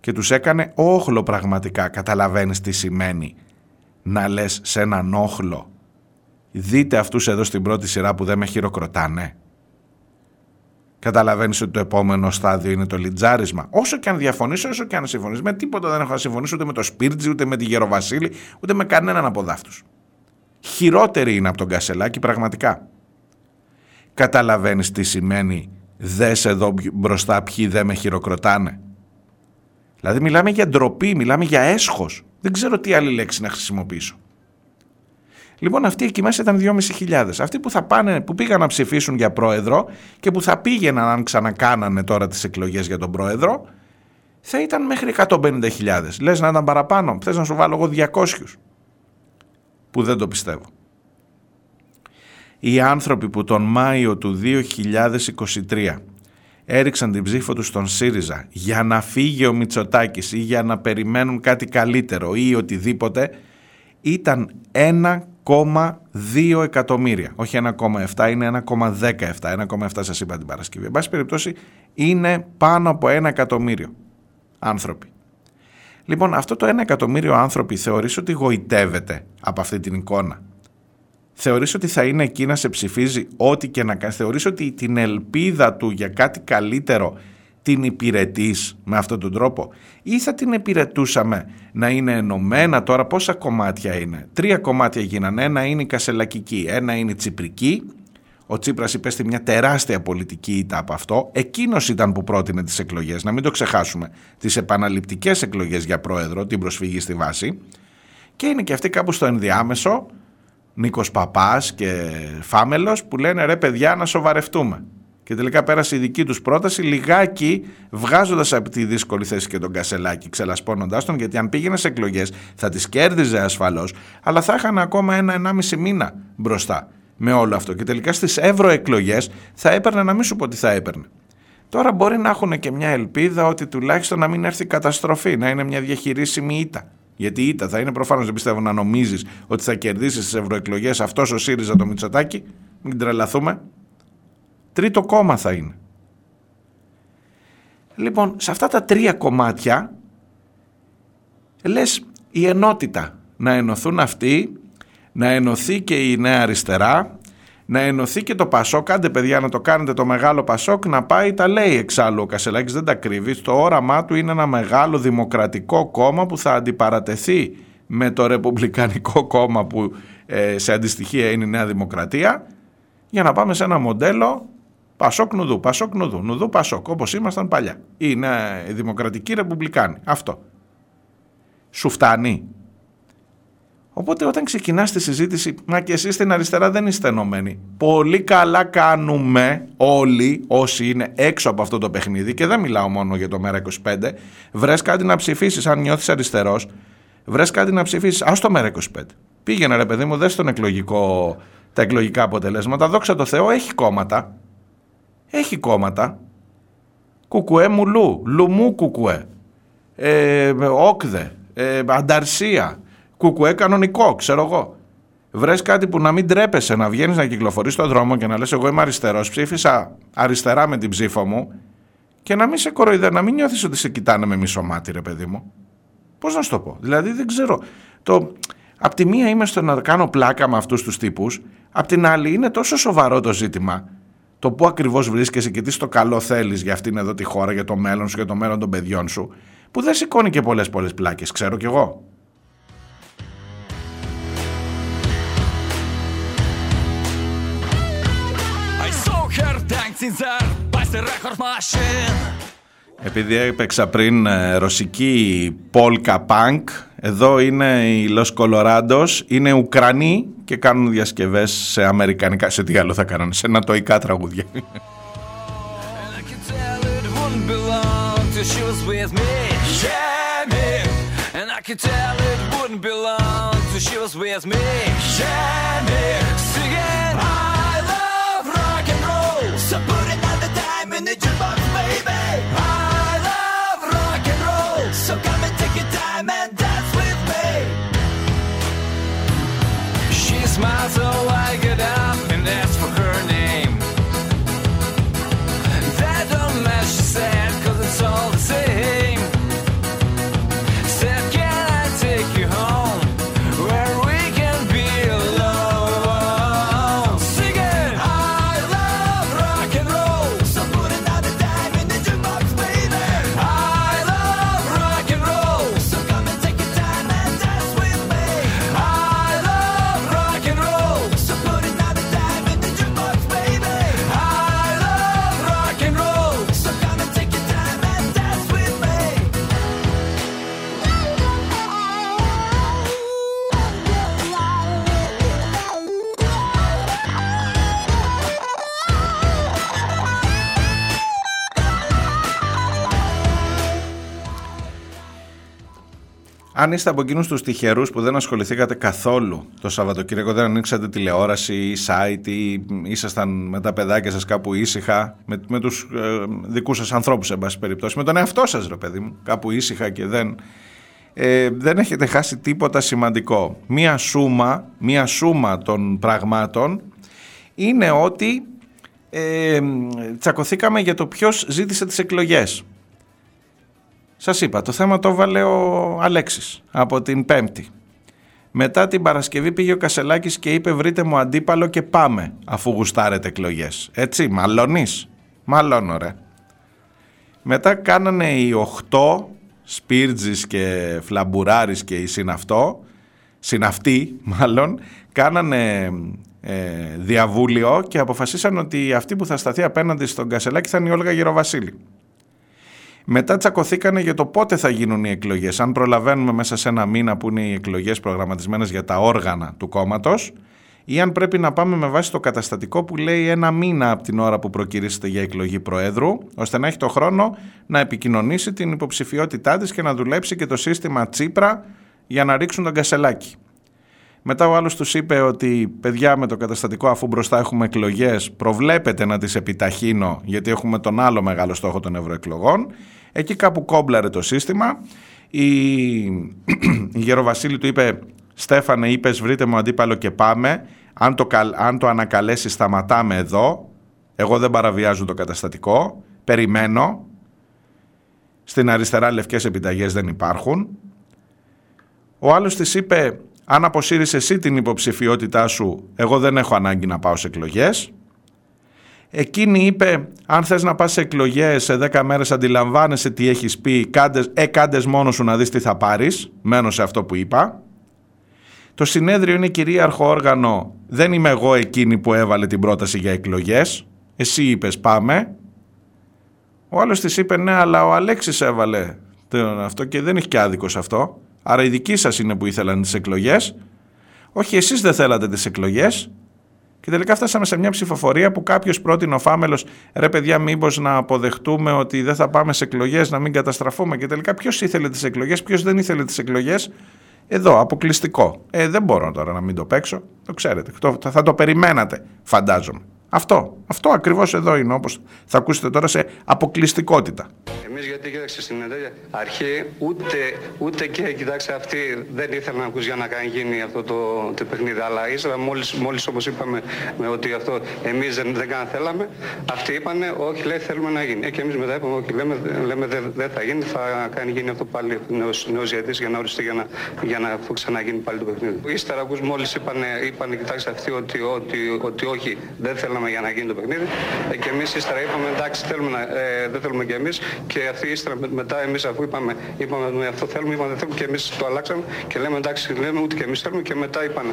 και τους έκανε όχλο πραγματικά. Καταλαβαίνεις τι σημαίνει να λες σε έναν όχλο δείτε αυτούς εδώ στην πρώτη σειρά που δεν με χειροκροτάνε. Καταλαβαίνεις ότι το επόμενο στάδιο είναι το λιτζάρισμα. Όσο και αν διαφωνήσω, όσο και αν συμφωνήσω, με τίποτα δεν έχω να συμφωνήσω ούτε με το Σπίρτζι, ούτε με τη Γεροβασίλη, ούτε με κανέναν από δάφτους. Χειρότερη είναι από τον Κασελάκη πραγματικά. Καταλαβαίνεις τι σημαίνει δες εδώ μπροστά ποιοι δεν με χειροκροτάνε. Δηλαδή μιλάμε για ντροπή, μιλάμε για έσχος. Δεν ξέρω τι άλλη λέξη να χρησιμοποιήσω. Λοιπόν, αυτοί εκεί μέσα ήταν 2.500. Αυτοί που, θα πάνε, που πήγαν να ψηφίσουν για πρόεδρο και που θα πήγαιναν αν ξανακάνανε τώρα τις εκλογές για τον πρόεδρο, θα ήταν μέχρι 150.000. Λες να ήταν παραπάνω, θες να σου βάλω εγώ 200. Που δεν το πιστεύω. Οι άνθρωποι που τον Μάιο του 2023 έριξαν την ψήφο τους στον ΣΥΡΙΖΑ για να φύγει ο Μητσοτάκης ή για να περιμένουν κάτι καλύτερο ή οτιδήποτε ήταν 1,2 εκατομμύρια. Όχι 1,7 είναι 1,17. 1,7 σας είπα την Παρασκευή. Εν πάση περιπτώσει είναι πάνω από 1 εκατομμύριο άνθρωποι. Λοιπόν αυτό το 1 εκατομμύριο άνθρωποι θεωρείς ότι γοητεύεται από αυτή την εικόνα; Θεωρείς ότι θα είναι εκεί να σε ψηφίζει ό,τι και να κάνει. Θεωρείς ότι την ελπίδα του για κάτι καλύτερο την υπηρετείς με αυτόν τον τρόπο; Ή θα την υπηρετούσαμε να είναι ενωμένα; Τώρα πόσα κομμάτια είναι; Τρία κομμάτια γίνανε, ένα είναι η κασελακική, ένα είναι η τσιπρική. Ο Τσίπρας υπέστη μια τεράστια πολιτική ήττα από αυτό. Εκείνος ήταν που πρότεινε τις εκλογές, να μην το ξεχάσουμε. Τις επαναληπτικές εκλογές για πρόεδρο, την προσφυγή στη βάση. Και είναι και αυτοί κάπου στο ενδιάμεσο, Νίκος Παπάς και Φάμελος, που λένε ρε παιδιά να σοβαρευτούμε. Και τελικά πέρασε η δική τους πρόταση, λιγάκι βγάζοντας από τη δύσκολη θέση και τον Κασελάκη, ξελασπώνοντάς τον, γιατί αν πήγαινε σε εκλογές θα τις κέρδιζε ασφαλώς, αλλά θα είχαν ακόμα ένα-ενάμιση μήνα μπροστά με όλο αυτό. Και τελικά στις ευρωεκλογές θα έπαιρνε να μην σου πω ότι θα έπαιρνε. Τώρα μπορεί να έχουν και μια ελπίδα ότι τουλάχιστον να μην έρθει καταστροφή, να είναι μια διαχειρίσιμη ήττα. Γιατί η ήττα θα είναι προφανώς, δεν πιστεύω να νομίζεις ότι θα κερδίσεις τις ευρωεκλογές αυτός ο ΣΥΡΙΖΑ το Μητσοτάκι. Μην τρελαθούμε. Τρίτο κόμμα θα είναι. Λοιπόν, σε αυτά τα τρία κομμάτια λες η ενότητα να ενωθούν αυτοί, να ενωθεί και η νέα αριστερά, να ενωθεί και το Πασόκ, κάντε παιδιά να το κάνετε το μεγάλο Πασόκ, να πάει τα λέει εξάλλου ο Κασελάκης, δεν τα κρύβει, το όραμά του είναι ένα μεγάλο δημοκρατικό κόμμα που θα αντιπαρατεθεί με το Ρεπουμπλικανικό κόμμα που ε, σε αντιστοιχεία είναι η Νέα Δημοκρατία. Για να πάμε σε ένα μοντέλο Πασόκ νουδού, Πασόκ νουδού, νουδού Πασόκ, όπως ήμασταν παλιά. Είναι δημοκρατική ρεπουμπλικάνη. Αυτό. Σου φτάνει. Οπότε όταν ξεκινάς τη συζήτηση, μα και εσείς στην αριστερά δεν είστε ενωμένοι. Πολύ καλά κάνουμε όλοι όσοι είναι έξω από αυτό το παιχνίδι και δεν μιλάω μόνο για το ΜΕΡΑ25. Βρες κάτι να ψηφίσεις αν νιώθεις αριστερός. Βρες κάτι να ψηφίσεις. Ας το ΜΕΡΑ25. Πήγαινε ρε παιδί μου, δες τον εκλογικό, τα εκλογικά αποτελέσματα. Δόξα τω Θεώ, έχει κόμματα. Έχει κόμματα. Κουκουέ μουλού, λουμού κουκουέ, ε, όκδε, ε, ανταρσία, κουκουέ κανονικό, ξέρω εγώ. Βρες κάτι που να μην τρέπεσαι να βγαίνεις να κυκλοφορείς στον δρόμο και να λες εγώ είμαι αριστερός, ψήφισα αριστερά με την ψήφο μου και να μην σε κοροϊδε, να μην νιώθεις ότι σε κοιτάνε με μισό μάτι ρε παιδί μου. Πώς να σου το πω, δηλαδή δεν ξέρω. Το, απ' τη μία είμαι στο να κάνω πλάκα με αυτούς τους τύπους, απ' την άλλη είναι τόσο σοβαρό το ζήτημα το πού ακριβώς βρίσκεσαι και τι στο καλό θέλεις για αυτήν εδώ τη χώρα, για το μέλλον σου, για το μέλλον των παιδιών σου, που δεν σηκώνει και πολλές πολλές πλάκες, ξέρω κι εγώ. Επειδή έπαιξα πριν ε, ρωσική polka punk, εδώ είναι οι Los Colorados, είναι Ουκρανοί και κάνουν διασκευές σε αμερικανικά, σε τι άλλο θα κάνουν, σε νατοϊκά τραγούδια. smile so I get Man, dance with me. She smiles so I get up. Αν είστε από εκείνους τους τυχερούς που δεν ασχοληθήκατε καθόλου το Σαββατοκύριακο, δεν ανοίξατε τηλεόραση ή site ή ήσασταν με τα παιδάκια σας κάπου ήσυχα, με, με τους ε, δικούς σας ανθρώπους, εν πάση περιπτώσει, με τον εαυτό σας, ρε παιδί μου, κάπου ήσυχα και δεν. Ε, δεν έχετε χάσει τίποτα σημαντικό. Μία σούμα, μία σούμα των πραγμάτων είναι ότι ε, τσακωθήκαμε για το ποιος ζήτησε τις εκλογές. Σας είπα, το θέμα το έβαλε ο Αλέξης από την Πέμπτη. Μετά την Παρασκευή πήγε ο Κασελάκης και είπε βρείτε μου αντίπαλο και πάμε αφού γουστάρετε εκλογές. Έτσι, μαλώνεις; Μαλώνω ρε. Μετά κάνανε οι 8 Σπίρτζης και Φλαμπουράρης και η συναυτό, συναυτοί μάλλον, κάνανε ε, διαβούλιο και αποφασίσαν ότι αυτή που θα σταθεί απέναντι στον Κασελάκη θα είναι η Όλγα Γεροβασίλη. Μετά τσακωθήκανε για το πότε θα γίνουν οι εκλογές. Αν προλαβαίνουμε μέσα σε ένα μήνα που είναι οι εκλογές προγραμματισμένες για τα όργανα του κόμματος ή αν πρέπει να πάμε με βάση το καταστατικό που λέει ένα μήνα από την ώρα που προκυρήσετε για εκλογή Προέδρου, ώστε να έχει το χρόνο να επικοινωνήσει την υποψηφιότητά της και να δουλέψει και το σύστημα Τσίπρα για να ρίξουν τον Κασελάκη. Μετά ο άλλος τους είπε ότι παιδιά με το καταστατικό αφού μπροστά έχουμε εκλογές προβλέπετε να τις επιταχύνω γιατί έχουμε τον άλλο μεγάλο στόχο των ευρωεκλογών. Εκεί κάπου κόμπλαρε το σύστημα. Η, η Γεροβασίλη του είπε Στέφανε είπες βρείτε μου αντίπαλο και πάμε. Αν το, αν το ανακαλέσεις σταματάμε εδώ. Εγώ δεν παραβιάζω το καταστατικό. Περιμένω. Στην αριστερά λευκές επιταγές δεν υπάρχουν. Ο άλλος της είπε αν αποσύρεις εσύ την υποψηφιότητά σου, εγώ δεν έχω ανάγκη να πάω σε εκλογές. Εκείνη είπε, αν θες να πας σε εκλογές σε 10 μέρες αντιλαμβάνεσαι τι έχεις πει, κάντες, ε, κάντες μόνος σου να δεις τι θα πάρεις, μένω σε αυτό που είπα. Το συνέδριο είναι κυρίαρχο όργανο, δεν είμαι εγώ εκείνη που έβαλε την πρόταση για εκλογές, εσύ είπες πάμε. Ο άλλος της είπε, ναι αλλά ο Αλέξης έβαλε αυτό και δεν έχει και άδικο σε αυτό. Άρα οι δικοί σας είναι που ήθελαν τις εκλογές. Όχι, εσείς δεν θέλατε τις εκλογές. Και τελικά φτάσαμε σε μια ψηφοφορία που κάποιος πρότεινε ο Φάμελος, ρε παιδιά, μήπως να αποδεχτούμε ότι δεν θα πάμε σε εκλογές, να μην καταστραφούμε. Και τελικά ποιος ήθελε τις εκλογές, ποιος δεν ήθελε τις εκλογές. Εδώ, αποκλειστικό. Ε, δεν μπορώ τώρα να μην το παίξω. Το ξέρετε. θα το περιμένατε, φαντάζομαι. Αυτό, αυτό ακριβώς εδώ είναι όπως θα ακούσετε τώρα σε αποκλειστικότητα. Εμείς γιατί κοίταξε στην αρχή ούτε, ούτε και κοιτάξτε αυτοί δεν ήθελαν να ακούσει για να κάνει γίνει αυτό το, το παιχνίδι αλλά ύστερα μόλις, μόλις όπως είπαμε με ότι αυτό εμείς δεν, δεν καν θέλαμε αυτοί είπανε όχι λέει θέλουμε να γίνει ε, και εμείς μετά είπαμε όχι λέμε, λέμε δεν, δεν θα γίνει θα κάνει γίνει αυτό πάλι νέος, νέος γιατί για να οριστεί για να, για να ξαναγίνει πάλι το παιχνίδι. Ύστερα ακούς μόλις είπανε, είπανε κοιτάξτε αυτοί ότι, ότι, ότι, όχι δεν θέλαμε για να γίνει το παιχνίδι. Ε, και εμείς ύστερα είπαμε εντάξει θέλουμε να, ε, δεν θέλουμε και εμείς. Και αυτοί ύστερα μετά εμείς αφού είπαμε, είπαμε με αυτό θέλουμε, είπαμε δεν θέλουμε και εμείς το αλλάξαμε και λέμε εντάξει λέμε ούτε και εμείς θέλουμε και μετά είπαν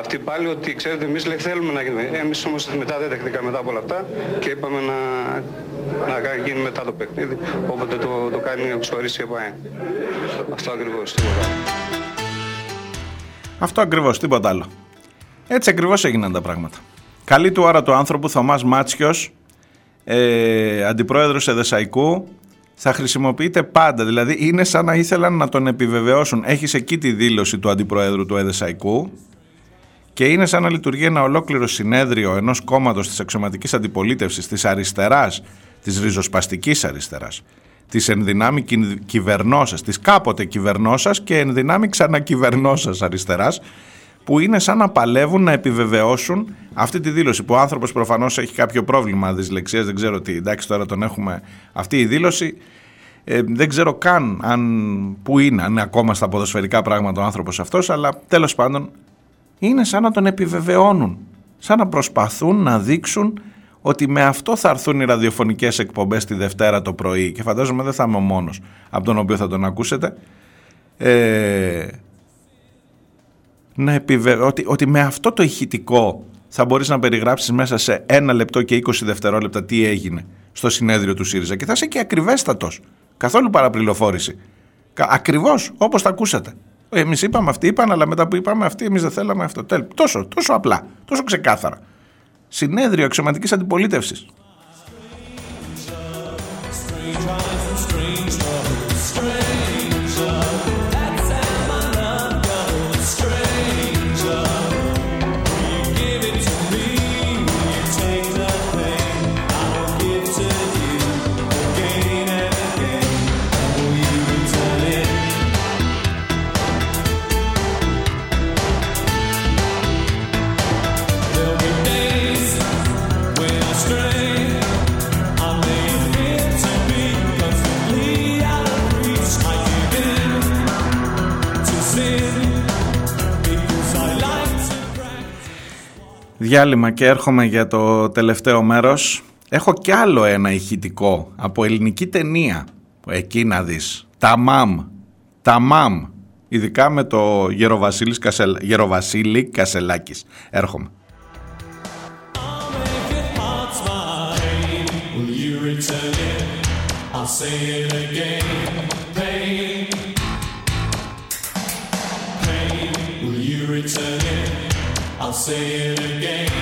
αυτοί πάλι ότι ξέρετε εμείς θέλουμε να γίνει. Ε, εμείς όμως μετά δεν δεχτήκαμε μετά από όλα αυτά και είπαμε να, να γίνει μετά το παιχνίδι. Όποτε το, το κάνει εξορίσει η ΕΠΑΕ. Αυτό ακριβώς τίποτα. Αυτό ακριβώς, τίποτα άλλο. Έτσι ακριβώς έγιναν τα πράγματα. Καλή του ώρα του άνθρωπου Θωμάς Μάτσιος, ε, αντιπρόεδρος Εδεσαϊκού, θα χρησιμοποιείται πάντα. Δηλαδή είναι σαν να ήθελαν να τον επιβεβαιώσουν. Έχεις εκεί τη δήλωση του αντιπρόεδρου του Εδεσαϊκού και είναι σαν να λειτουργεί ένα ολόκληρο συνέδριο ενός κόμματος της αξιωματικής αντιπολίτευσης, της αριστεράς, της ριζοσπαστικής αριστεράς, της ενδυνάμει κυβερνώσας, της κάποτε κυβερνώσας και ενδυνάμει ξανακυβερνώσας αριστεράς, που είναι σαν να παλεύουν να επιβεβαιώσουν αυτή τη δήλωση. Που ο άνθρωπος προφανώς έχει κάποιο πρόβλημα δυσλεξίας, δεν ξέρω τι. Εντάξει, τώρα τον έχουμε. Αυτή η δήλωση ε, δεν ξέρω καν αν, που είναι, αν είναι ακόμα στα ποδοσφαιρικά πράγματα ο άνθρωπος αυτός, αλλά τέλος πάντων είναι σαν να τον επιβεβαιώνουν. Σαν να προσπαθούν να δείξουν ότι με αυτό θα έρθουν οι ραδιοφωνικές εκπομπές τη Δευτέρα το πρωί. Και φαντάζομαι δεν θα είμαι ο μόνος από τον οποίο θα τον ακούσετε. Ε, να επιβε... ότι, ότι με αυτό το ηχητικό θα μπορείς να περιγράψεις μέσα σε ένα λεπτό και 20 δευτερόλεπτα τι έγινε στο συνέδριο του ΣΥΡΙΖΑ και θα είσαι και ακριβέστατος. Καθόλου παραπληροφόρηση. Ακριβώς όπως τα ακούσατε. Εμείς είπαμε αυτοί είπαν, αλλά μετά που είπαμε αυτοί εμείς δεν θέλαμε αυτό. Τόσο, τόσο απλά, τόσο ξεκάθαρα. Συνέδριο αξιωματικής αντιπολίτευσης. Διάλειμμα και έρχομαι για το τελευταίο μέρος. Έχω κι άλλο ένα ηχητικό από ελληνική ταινία. Εκεί να δεις. Τα μαμ. Τα μαμ. Ειδικά με το Γεροβασίλης Κασελ... Γεροβασίλη Κασελάκης. Έρχομαι. say it again.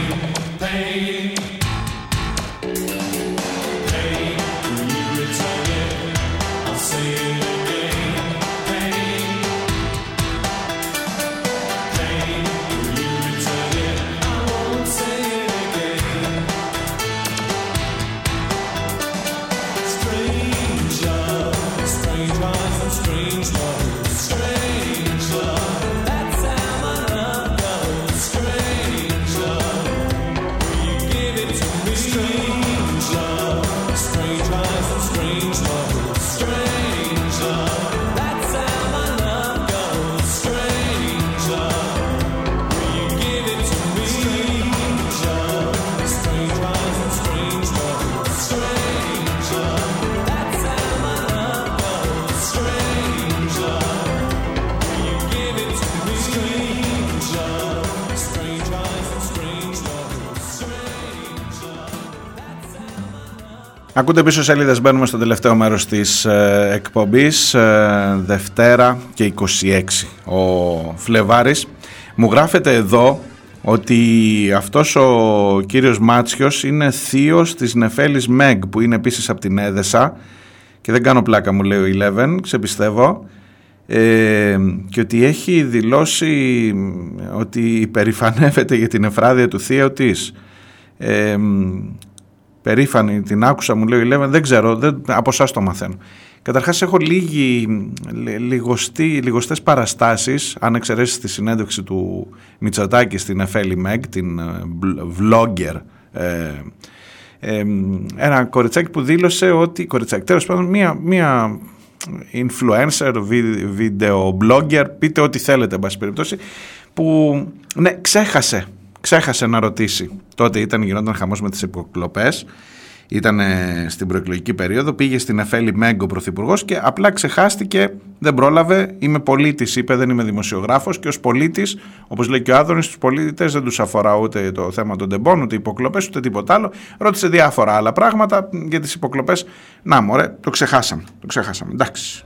Ακούτε πίσω σελίδες, μπαίνουμε στο τελευταίο μέρος της ε, εκπομπής, ε, Δευτέρα και 26 ο Φλεβάρης. Μου γράφεται εδώ ότι αυτός ο κύριος Μάτσιος είναι θείος της Νεφέλης Μεγ που είναι επίσης από την Έδεσα και δεν κάνω πλάκα μου λέει ο Eleven, ξεπιστεύω ε, και ότι έχει δηλώσει ότι υπερηφανεύεται για την εφράδια του θείου της. Ε, περήφανη, την άκουσα, μου λέει ο Eleven, δεν ξέρω, δεν, από εσάς το μαθαίνω. Καταρχάς έχω λίγοι, λιγοστή, λιγοστές παραστάσεις, αν εξαιρέσεις τη συνέντευξη του Μητσοτάκη στην Εφέλη Μεγ, την ε, vlogger, ε, ε, ένα κοριτσάκι που δήλωσε ότι, κοριτσάκι, τέλος πάντων, μία, μία influencer, video blogger, πείτε ό,τι θέλετε, εν πάση περιπτώσει, που ναι, ξέχασε ξέχασε να ρωτήσει. Τότε ήταν, γινόταν χαμός με τις υποκλοπές, ήταν στην προεκλογική περίοδο, πήγε στην Εφέλη Μέγκο πρωθυπουργός και απλά ξεχάστηκε, δεν πρόλαβε. Είμαι πολίτης, είπε, δεν είμαι δημοσιογράφος. Και ως πολίτης, όπως λέει και ο Άδωνης, τους πολίτε δεν τους αφορά ούτε το θέμα των τεμπών, ούτε υποκλοπές, ούτε τίποτα άλλο. Ρώτησε διάφορα άλλα πράγματα για τις υποκλοπές. Να, μωρέ, το ξεχάσαμε. Το ξεχάσαμε. Εντάξει.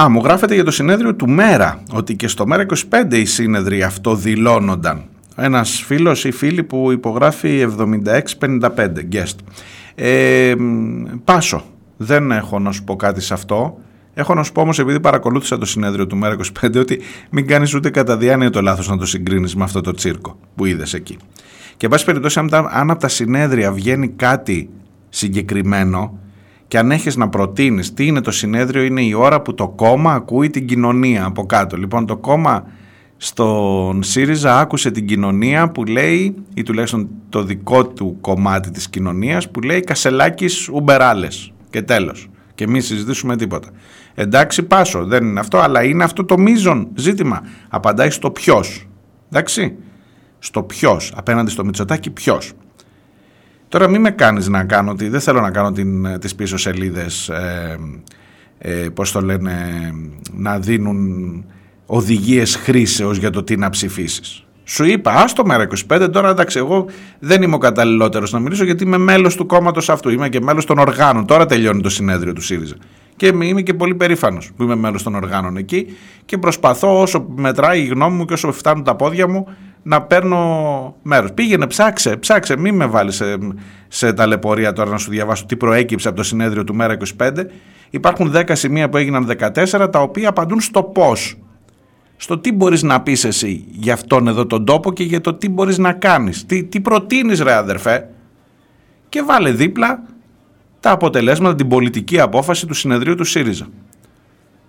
Α, μου γράφεται για το συνέδριο του Μέρα, ότι και στο Μέρα 25 οι σύνεδροι αυτό δηλώνονταν. Ένας φίλος ή φίλη που υπογράφει 76-55, guest. Ε, πάσο, δεν έχω να σου πω κάτι σε αυτό. Έχω να σου πω όμως, επειδή παρακολούθησα το συνέδριο του Μέρα 25, ότι μην κάνεις ούτε κατά διάνοια το λάθος να το συγκρίνεις με αυτό το τσίρκο που είδες εκεί. Και, εν πάση περιπτώσει, αν από τα συνέδρια βγαίνει κάτι συγκεκριμένο, και αν έχεις να προτείνεις τι είναι το συνέδριο είναι η ώρα που το κόμμα ακούει την κοινωνία από κάτω. Λοιπόν το κόμμα στον ΣΥΡΙΖΑ άκουσε την κοινωνία που λέει ή τουλάχιστον το δικό του κομμάτι της κοινωνίας που λέει Κασελάκης Ουμπεράλες και τέλος και μην συζητήσουμε τίποτα. Εντάξει πάσο δεν είναι αυτό αλλά είναι αυτό το μείζον ζήτημα. Απαντάει στο ποιος. Εντάξει. Στο ποιος. Απέναντι στο Μητσοτάκι ποιος. Τώρα μην με κάνεις να κάνω, δεν θέλω να κάνω την, τις πίσω σελίδες, ε, ε, πώς το λένε, να δίνουν οδηγίες χρήσεως για το τι να ψηφίσεις. Σου είπα, άστο μέρα 25, τώρα εντάξει, εγώ δεν είμαι ο καταλληλότερος να μιλήσω γιατί είμαι μέλος του κόμματος αυτού. Είμαι και μέλος των οργάνων. Τώρα τελειώνει το συνέδριο του ΣΥΡΙΖΑ. Και είμαι και πολύ περήφανος που είμαι μέλος των οργάνων εκεί και προσπαθώ όσο μετράει η γνώμη μου και όσο φτάνουν τα πόδια μου να παίρνω μέρος. Πήγαινε, ψάξε, ψάξε, μην με βάλεις σε, σε ταλαιπωρία τώρα να σου διαβάσω τι προέκυψε από το συνέδριο του Μέρα 25. Υπάρχουν 10 σημεία που έγιναν 14, τα οποία απαντούν στο πώς. Στο τι μπορείς να πεις εσύ για αυτόν εδώ τον τόπο και για το τι μπορείς να κάνεις. Τι, τι προτείνεις ρε αδερφέ. Και βάλε δίπλα τα αποτελέσματα, την πολιτική απόφαση του συνεδρίου του ΣΥΡΙΖΑ.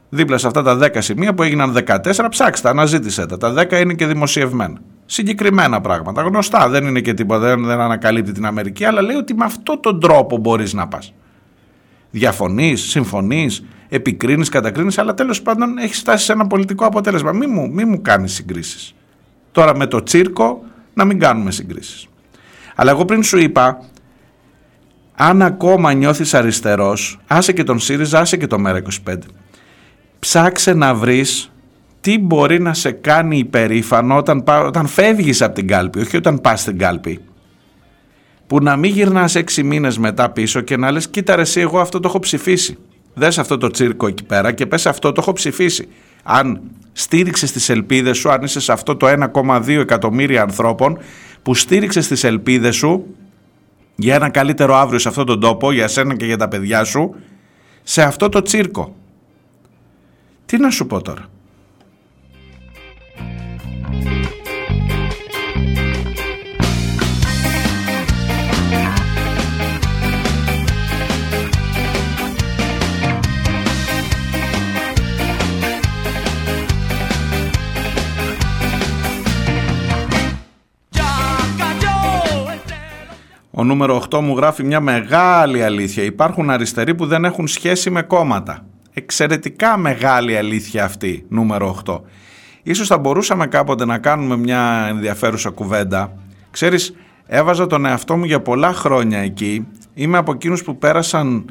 Δίπλα σε αυτά τα 10 σημεία που έγιναν 14, ψάξτε, αναζήτησε τα. Τα 10 είναι και δημοσιευμένα Συγκεκριμένα πράγματα. Γνωστά, δεν είναι και τίποτα, δεν, δεν ανακαλύπτει την Αμερική, αλλά λέει ότι με αυτόν τον τρόπο μπορείς να πας. Διαφωνείς, συμφωνείς, επικρίνεις, κατακρίνεις, αλλά τέλος πάντων έχεις φτάσει σε ένα πολιτικό αποτέλεσμα. Μη μου, μη μου κάνεις συγκρίσεις. Τώρα με το τσίρκο να μην κάνουμε συγκρίσεις. Αλλά εγώ πριν σου είπα, αν ακόμα νιώθεις αριστερός, άσε και τον ΣΥΡΙΖΑ, άσε και το ΜΕΡΑ25. Ψάξε να βρεις τι μπορεί να σε κάνει υπερήφανο όταν, όταν φεύγεις από την κάλπη, όχι όταν πας στην κάλπη. Που να μην γυρνάς έξι μήνες μετά πίσω και να λες κοίτα ρε εσύ εγώ αυτό το έχω ψηφίσει. Δες αυτό το τσίρκο εκεί πέρα και πες αυτό το έχω ψηφίσει. Αν στήριξες τις ελπίδες σου, αν είσαι σε αυτό το 1,2 εκατομμύρια ανθρώπων που στήριξες τις ελπίδες σου για ένα καλύτερο αύριο σε αυτόν τον τόπο, για σένα και για τα παιδιά σου, σε αυτό το τσίρκο. Τι να σου πω τώρα; Ο νούμερο 8 μου γράφει μια μεγάλη αλήθεια. Υπάρχουν αριστεροί που δεν έχουν σχέση με κόμματα. Εξαιρετικά μεγάλη αλήθεια αυτή, νούμερο 8. Ίσως θα μπορούσαμε κάποτε να κάνουμε μια ενδιαφέρουσα κουβέντα. Ξέρεις, έβαζα τον εαυτό μου για πολλά χρόνια εκεί. Είμαι από εκείνους που πέρασαν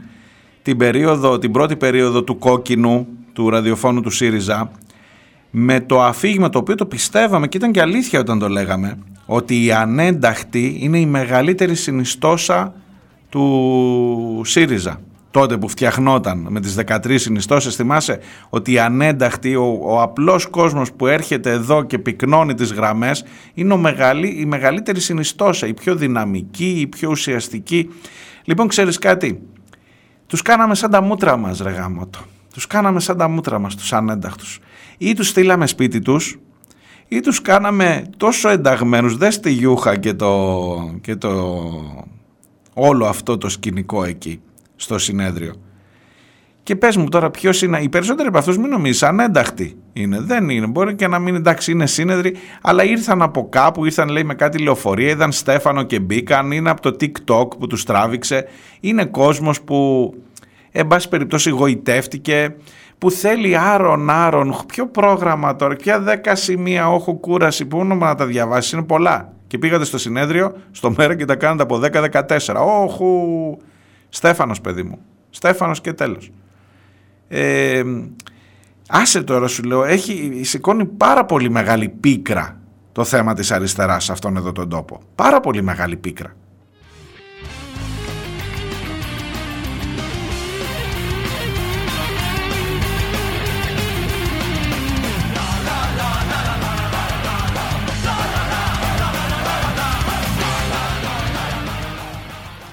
την, περίοδο, την πρώτη περίοδο του κόκκινου, του ραδιοφώνου του ΣΥΡΙΖΑ, με το αφήγημα το οποίο το πιστεύαμε και ήταν και αλήθεια όταν το λέγαμε, ότι η ανένταχτη είναι η μεγαλύτερη συνιστόσα του ΣΥΡΙΖΑ. Τότε που φτιαχνόταν με τις 13 συνιστώσεις θυμάσαι ότι η ανένταχτη, ο, ο απλός κόσμος που έρχεται εδώ και πυκνώνει τις γραμμές είναι ο μεγαλύ, η μεγαλύτερη συνιστόσα, η πιο δυναμική, η πιο ουσιαστική. Λοιπόν ξέρεις κάτι, τους κάναμε σαν τα μούτρα μας ρε γάμοτο. Τους κάναμε σαν τα μούτρα μας τους ανένταχτους. Ή τους στείλαμε σπίτι τους ή τους κάναμε τόσο ενταγμένους, δες τη Γιούχα και το, και το όλο αυτό το σκηνικό εκεί στο συνέδριο. Και πες μου τώρα ποιος είναι, οι περισσότεροι από αυτούς μην νομίζεις ανένταχτοι είναι, δεν είναι, μπορεί και να μην εντάξει είναι σύνεδροι, αλλά ήρθαν από κάπου, ήρθαν λέει με κάτι λεωφορεία, είδαν Στέφανο και μπήκαν, είναι από το TikTok που τους τράβηξε, είναι κόσμος που εν πάση περιπτώσει γοητεύτηκε, που θέλει άρον άρον, ποιο πρόγραμμα τώρα, ποια δέκα σημεία όχου κούραση, που όνομα να τα διαβάσεις, είναι πολλά. Και πήγατε στο συνέδριο, στο μέρα και τα κάνετε από 10-14. Όχου, Στέφανος παιδί μου, Στέφανος και τέλος. Ε, άσε τώρα σου λέω, έχει, σηκώνει πάρα πολύ μεγάλη πίκρα το θέμα της αριστεράς σε αυτόν εδώ τον τόπο. Πάρα πολύ μεγάλη πίκρα.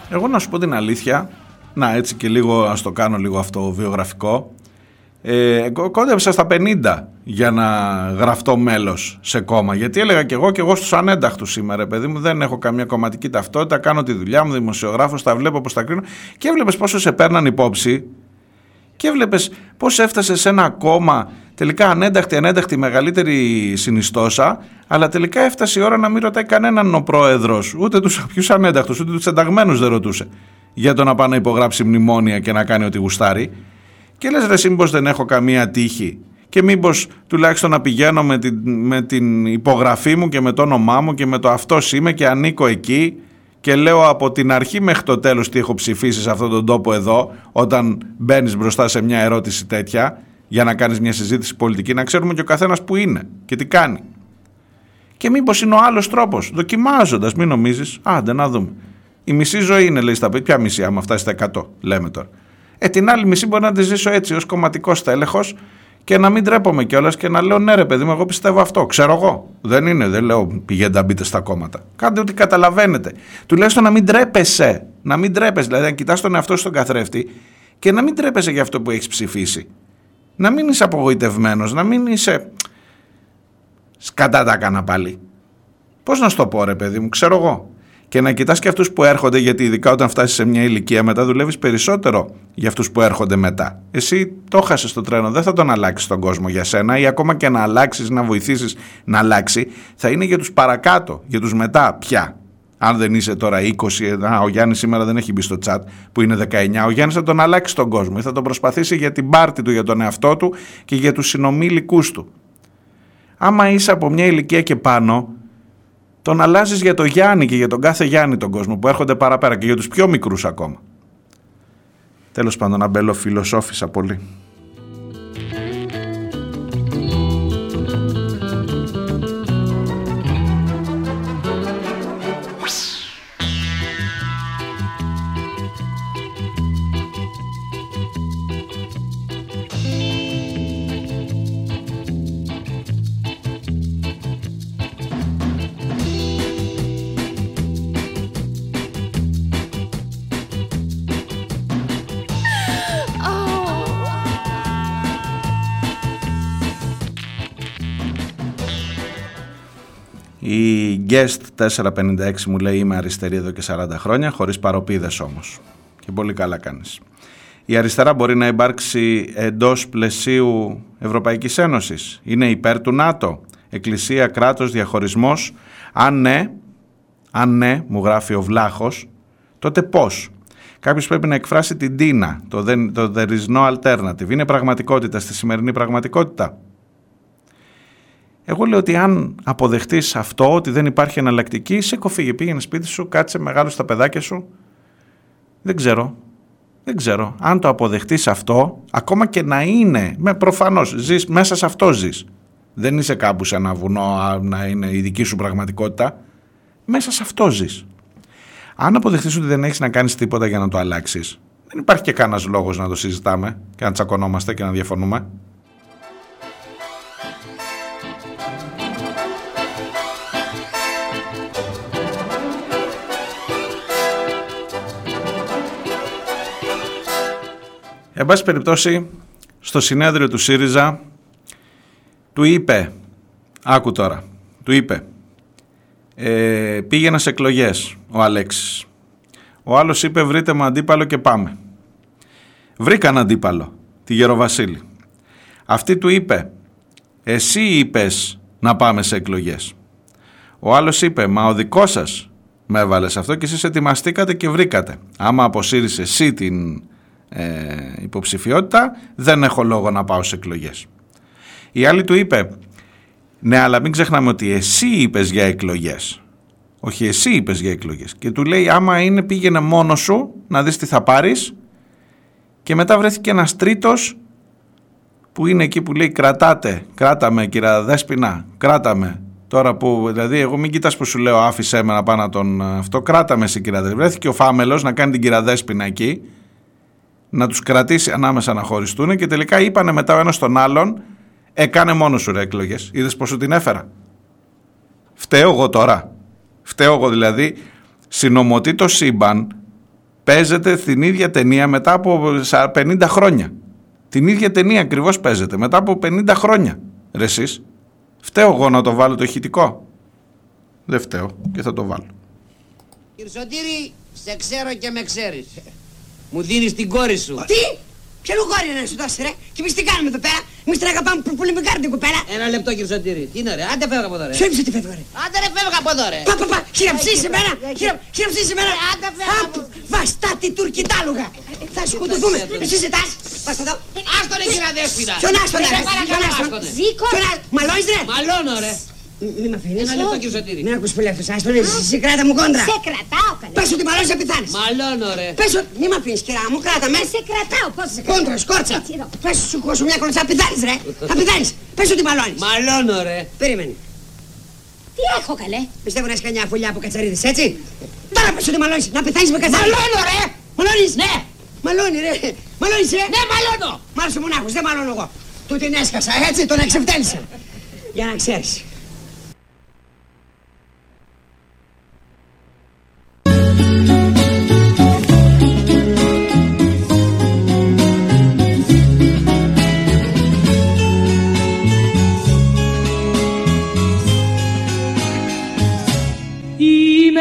Εγώ να σου πω την αλήθεια, να έτσι και λίγο ας το κάνω λίγο αυτό βιογραφικό, ε, κόντεψα στα 50 για να γραφτώ μέλος σε κόμμα γιατί έλεγα και εγώ και εγώ στους ανένταχτους σήμερα παιδί μου δεν έχω καμία κομματική ταυτότητα κάνω τη δουλειά μου δημοσιογράφος τα βλέπω πως τα κρίνω και έβλεπες πόσο σε παίρναν υπόψη και έβλεπες πώς έφτασε σε ένα κόμμα τελικά ανένταχτη, ανένταχτη μεγαλύτερη συνιστόσα, αλλά τελικά έφτασε η ώρα να μην ρωτάει κανέναν ο πρόεδρος, ούτε τους ποιους ανένταχτους, ούτε τους ενταγμένους δεν ρωτούσε για το να πάει να υπογράψει μνημόνια και να κάνει ό,τι γουστάρει. Και λες, ρε, μήπω δεν έχω καμία τύχη. Και μήπως τουλάχιστον να πηγαίνω με την, με την υπογραφή μου και με το όνομά μου και με το αυτός είμαι και ανήκω εκεί και λέω από την αρχή μέχρι το τέλος τι έχω ψηφίσει σε αυτόν τον τόπο εδώ όταν μπαίνεις μπροστά σε μια ερώτηση τέτοια για να κάνεις μια συζήτηση πολιτική να ξέρουμε και ο καθένας που είναι και τι κάνει. Και μήπως είναι ο άλλος τρόπος, δοκιμάζοντας, μην νομίζεις, άντε να δούμε. Η μισή ζωή είναι, λέει στα παιδιά. Ποια μισή, άμα φτάσει στα 100, λέμε τώρα. Ε, την άλλη μισή μπορεί να τη ζήσω έτσι, ως κομματικό τέλεχο και να μην τρέπομαι κιόλας και να λέω ναι, ρε παιδί μου, εγώ πιστεύω αυτό. Ξέρω εγώ. Δεν είναι, δεν λέω πηγαίνετε να μπείτε στα κόμματα. Κάντε ό,τι καταλαβαίνετε. Τουλάχιστον να μην τρέπεσαι. Να μην τρέπεσαι. Δηλαδή, να κοιτάς τον εαυτό στον καθρέφτη και να μην τρέπεσαι για αυτό που έχεις ψηφίσει να μην είσαι απογοητευμένος, να μην είσαι σκατά τα έκανα πάλι. Πώς να σου το πω ρε παιδί μου, ξέρω εγώ. και να κοιτάς και αυτούς που έρχονται γιατί ειδικά όταν φτάσεις σε μια ηλικία μετά δουλεύεις περισσότερο για αυτούς που έρχονται μετά. Εσύ το χάσες το τρένο, δεν θα τον αλλάξεις τον κόσμο για σένα ή ακόμα και να αλλάξεις, να βοηθήσεις να αλλάξει θα είναι για τους παρακάτω, για τους μετά πια. Αν δεν είσαι τώρα 20, α, ο Γιάννης σήμερα δεν έχει μπει στο chat που είναι 19, ο Γιάννης θα τον αλλάξει τον κόσμο ή θα τον προσπαθήσει για την πάρτη του, για τον εαυτό του και για τους συνομήλικούς του. Άμα είσαι από μια ηλικία και πάνω, τον αλλάζεις για τον Γιάννη και για τον κάθε Γιάννη τον κόσμο που έρχονται παραπέρα και για τους πιο μικρούς ακόμα. Τέλος πάντων, Αμπέλο, φιλοσόφησα πολύ. Guest 456 μου λέει είμαι αριστερή εδώ και 40 χρόνια, χωρίς παροπίδες όμως. Και πολύ καλά κάνεις. Η αριστερά μπορεί να υπάρξει εντός πλαισίου Ευρωπαϊκής Ένωσης. Είναι υπέρ του ΝΑΤΟ. Εκκλησία, κράτος, διαχωρισμός. Αν ναι, αν ναι, μου γράφει ο Βλάχος, τότε πώς; Κάποιος πρέπει να εκφράσει την τίνα, το, το there is no alternative. Είναι πραγματικότητα στη σημερινή πραγματικότητα. Εγώ λέω ότι αν αποδεχτείς αυτό, ότι δεν υπάρχει εναλλακτική, σε κοφίγε. Πήγαινε σπίτι σου, κάτσε μεγάλο στα παιδάκια σου. Δεν ξέρω. Δεν ξέρω. Αν το αποδεχτείς αυτό, ακόμα και να είναι, με προφανώς, ζεις, μέσα σε αυτό ζεις. Δεν είσαι κάπου σε ένα βουνό να είναι η δική σου πραγματικότητα. Μέσα σε αυτό ζεις. Αν αποδεχτείς ότι δεν έχεις να κάνεις τίποτα για να το αλλάξεις, δεν υπάρχει και κανένας λόγος να το συζητάμε και να τσακωνόμαστε και να διαφωνούμε. Εν πάση περιπτώσει, στο συνέδριο του ΣΥΡΙΖΑ του είπε, άκου τώρα, του είπε, ε, πήγαινα σε εκλογές ο Αλέξης. Ο άλλος είπε βρείτε μου αντίπαλο και πάμε. Βρήκαν αντίπαλο, τη Γεροβασίλη. Αυτή του είπε, εσύ είπες να πάμε σε εκλογές. Ο άλλος είπε, μα ο δικός σας με έβαλες αυτό και εσείς ετοιμαστήκατε και βρήκατε. Άμα αποσύρεις εσύ την ε, υποψηφιότητα, δεν έχω λόγο να πάω σε εκλογές. Η άλλη του είπε, ναι αλλά μην ξεχνάμε ότι εσύ είπες για εκλογές. Όχι εσύ είπες για εκλογές. Και του λέει άμα είναι πήγαινε μόνος σου να δεις τι θα πάρεις και μετά βρέθηκε ένας τρίτος που είναι εκεί που λέει κρατάτε, κράταμε κυρία Δέσποινα, κράταμε. Τώρα που, δηλαδή, εγώ μην κοιτάς που σου λέω άφησέ με να πάω να τον αυτό, κράταμε εσύ κυρία Δέσποινα. Βρέθηκε ο Φάμελος να κάνει την κυρία Δέσποινα εκεί να τους κρατήσει ανάμεσα να χωριστούν και τελικά είπανε μετά ο ένας τον άλλον έκανε μόνος σου ρε εκλογές. Είδες πως σου την έφερα. Φταίω εγώ τώρα. Φταίω εγώ δηλαδή. Συνομωτεί το σύμπαν παίζεται την ίδια ταινία μετά από 50 χρόνια. Την ίδια ταινία ακριβώς παίζεται μετά από 50 χρόνια. Ρε εσείς. Φταίω εγώ να το βάλω το ηχητικό. Δεν φταίω και θα το βάλω. Κύριε Σωτήρη, σε ξέρω και με ξέρεις. Μου δίνεις την κόρη σου. Τι! Ποιο κόρη να σου δώσει ρε! Και εμείς τι κάνουμε εδώ πέρα! Εμείς την αγαπάμε που πολύ με την κοπέλα! Ένα λεπτό κύριε Σωτήρη. Τι είναι ρε, άντε φεύγα από εδώ ρε. Ποιο είπες ότι φεύγω ρε! Άντε ρε φεύγα από εδώ ρε. Πα, πα, πα, χειραψείς σε μένα! Χειραψείς σε μένα! Άντε φεύγα από Βαστάτη τουρκιτάλουγα! Θα σκοτωθούμε! Εσύ ζητάς! Πας εδώ! Άστονε κύριε Δέσποινα. Ποιον άστονε ρε! Ποιον άστονε! Ζήκο! Μαλώνεις ρε! Μαλώνω ρε. Μην με αφήνεις. Ένα λεπτό κύριε Σωτήρη. Μην ακούς πολύ αυτός, άστονε, εσύ κράτα μου κόντρα. Σε κρατάω καλέ. Πες ότι μαλώνεις να πεθάνεις. Μαλώνω ρε. Πες ότι, μην με αφήνεις κυρά μου, κράτα με. Σε κρατάω, πώς σε κρατάω. Κόντρα, σκόρτσα. Έτσι εδώ. Πες σου χώσου μια κολοτσά, πεθάνεις ρε. Θα πεθάνεις. Πες ότι μαλώνεις. Μαλώνω ρε. Περίμενε. Τι έχω καλέ. Πιστεύω να έχεις κανιά φωλιά από κατσαρίδες, έτσι. Τώρα πες ότι μαλώνεις, να πεθάνεις με κατσαρίδες. Μαλώνω ρε. Μαλώνεις. Ναι. Μαλώνει ρε. Μαλώνεις ρε. Ναι μαλώνω. Μ' άρεσε ο μονάχος, δεν μαλώνω εγώ. Του την έσκασα, έτσι, τον εξευτέλισα. Για να ξέρεις. Είμαι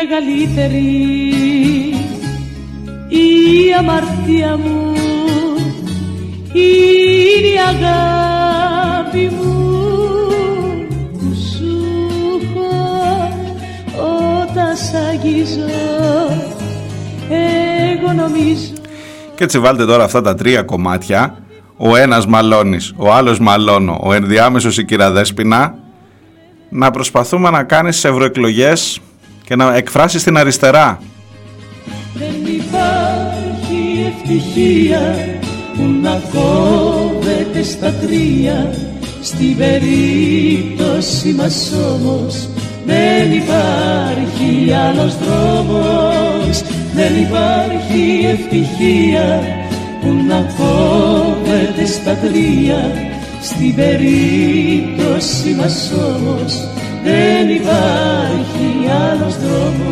μεγαλύτερη η αμαρτία μου είναι η αγάπη μου που σου έχω όταν σ' αγγίζω εγώ νομίζω Και έτσι βάλτε τώρα αυτά τα τρία κομμάτια. Ο ένας μαλώνεις, ο άλλος μαλώνω, ο ενδιάμεσος η κυραδέσποινα να προσπαθούμε να κάνεις ευρωεκλογές και να εκφράσεις την αριστερά. Δεν υπάρχει ευτυχία που να κόβεται στα τρία. Στην περίπτωση μας όμως δεν υπάρχει άλλος δρόμος δεν υπάρχει ευτυχία που να κόβεται στα τρία στην περίπτωση μας όμως δεν υπάρχει άλλος δρόμος.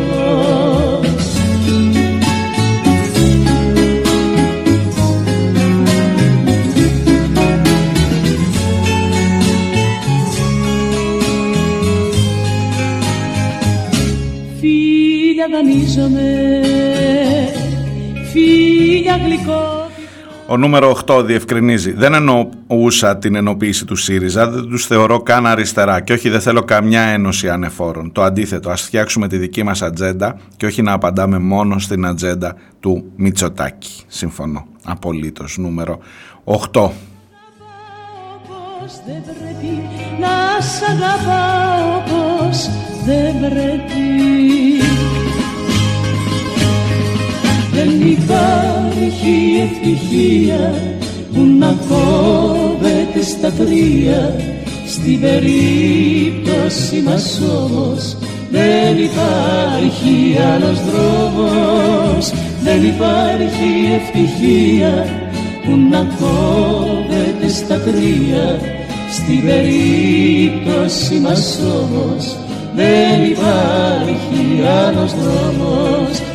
Φίλια δανείζομαι, φίλια γλυκό ο νούμερο 8 διευκρινίζει. Δεν εννοούσα την ενοποίηση του ΣΥΡΙΖΑ, δεν τους θεωρώ καν αριστερά. Και όχι, δεν θέλω καμιά ένωση ανεφόρων. Το αντίθετο, ας φτιάξουμε τη δική μας ατζέντα και όχι να απαντάμε μόνο στην ατζέντα του Μητσοτάκη. Συμφωνώ. Απολύτως. Νούμερο 8. Δεν πρέπει να σ' αγαπάω πως δεν πρέπει Δεν υπάρχει ευτυχία που να κόβεται στα τρία. Στην περίπτωση μας όμως δεν υπάρχει άλλος δρόμος. Δεν υπάρχει ευτυχία που να κόβεται στα τρία. Στην περίπτωση μας όμως δεν υπάρχει άλλος δρόμος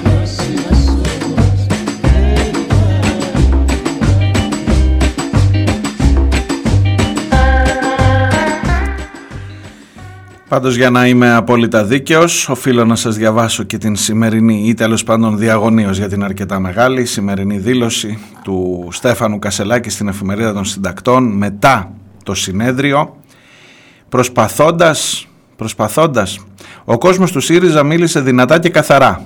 Πάντως για να είμαι απόλυτα δίκαιος οφείλω να σας διαβάσω και την σημερινή ή τέλος πάντων διαγωνίως για την αρκετά μεγάλη σημερινή δήλωση του Στέφανου Κασελάκη στην εφημερίδα των συντακτών μετά το συνέδριο. Προσπαθώντας, προσπαθώντας ο κόσμος του ΣΥΡΙΖΑ μίλησε δυνατά και καθαρά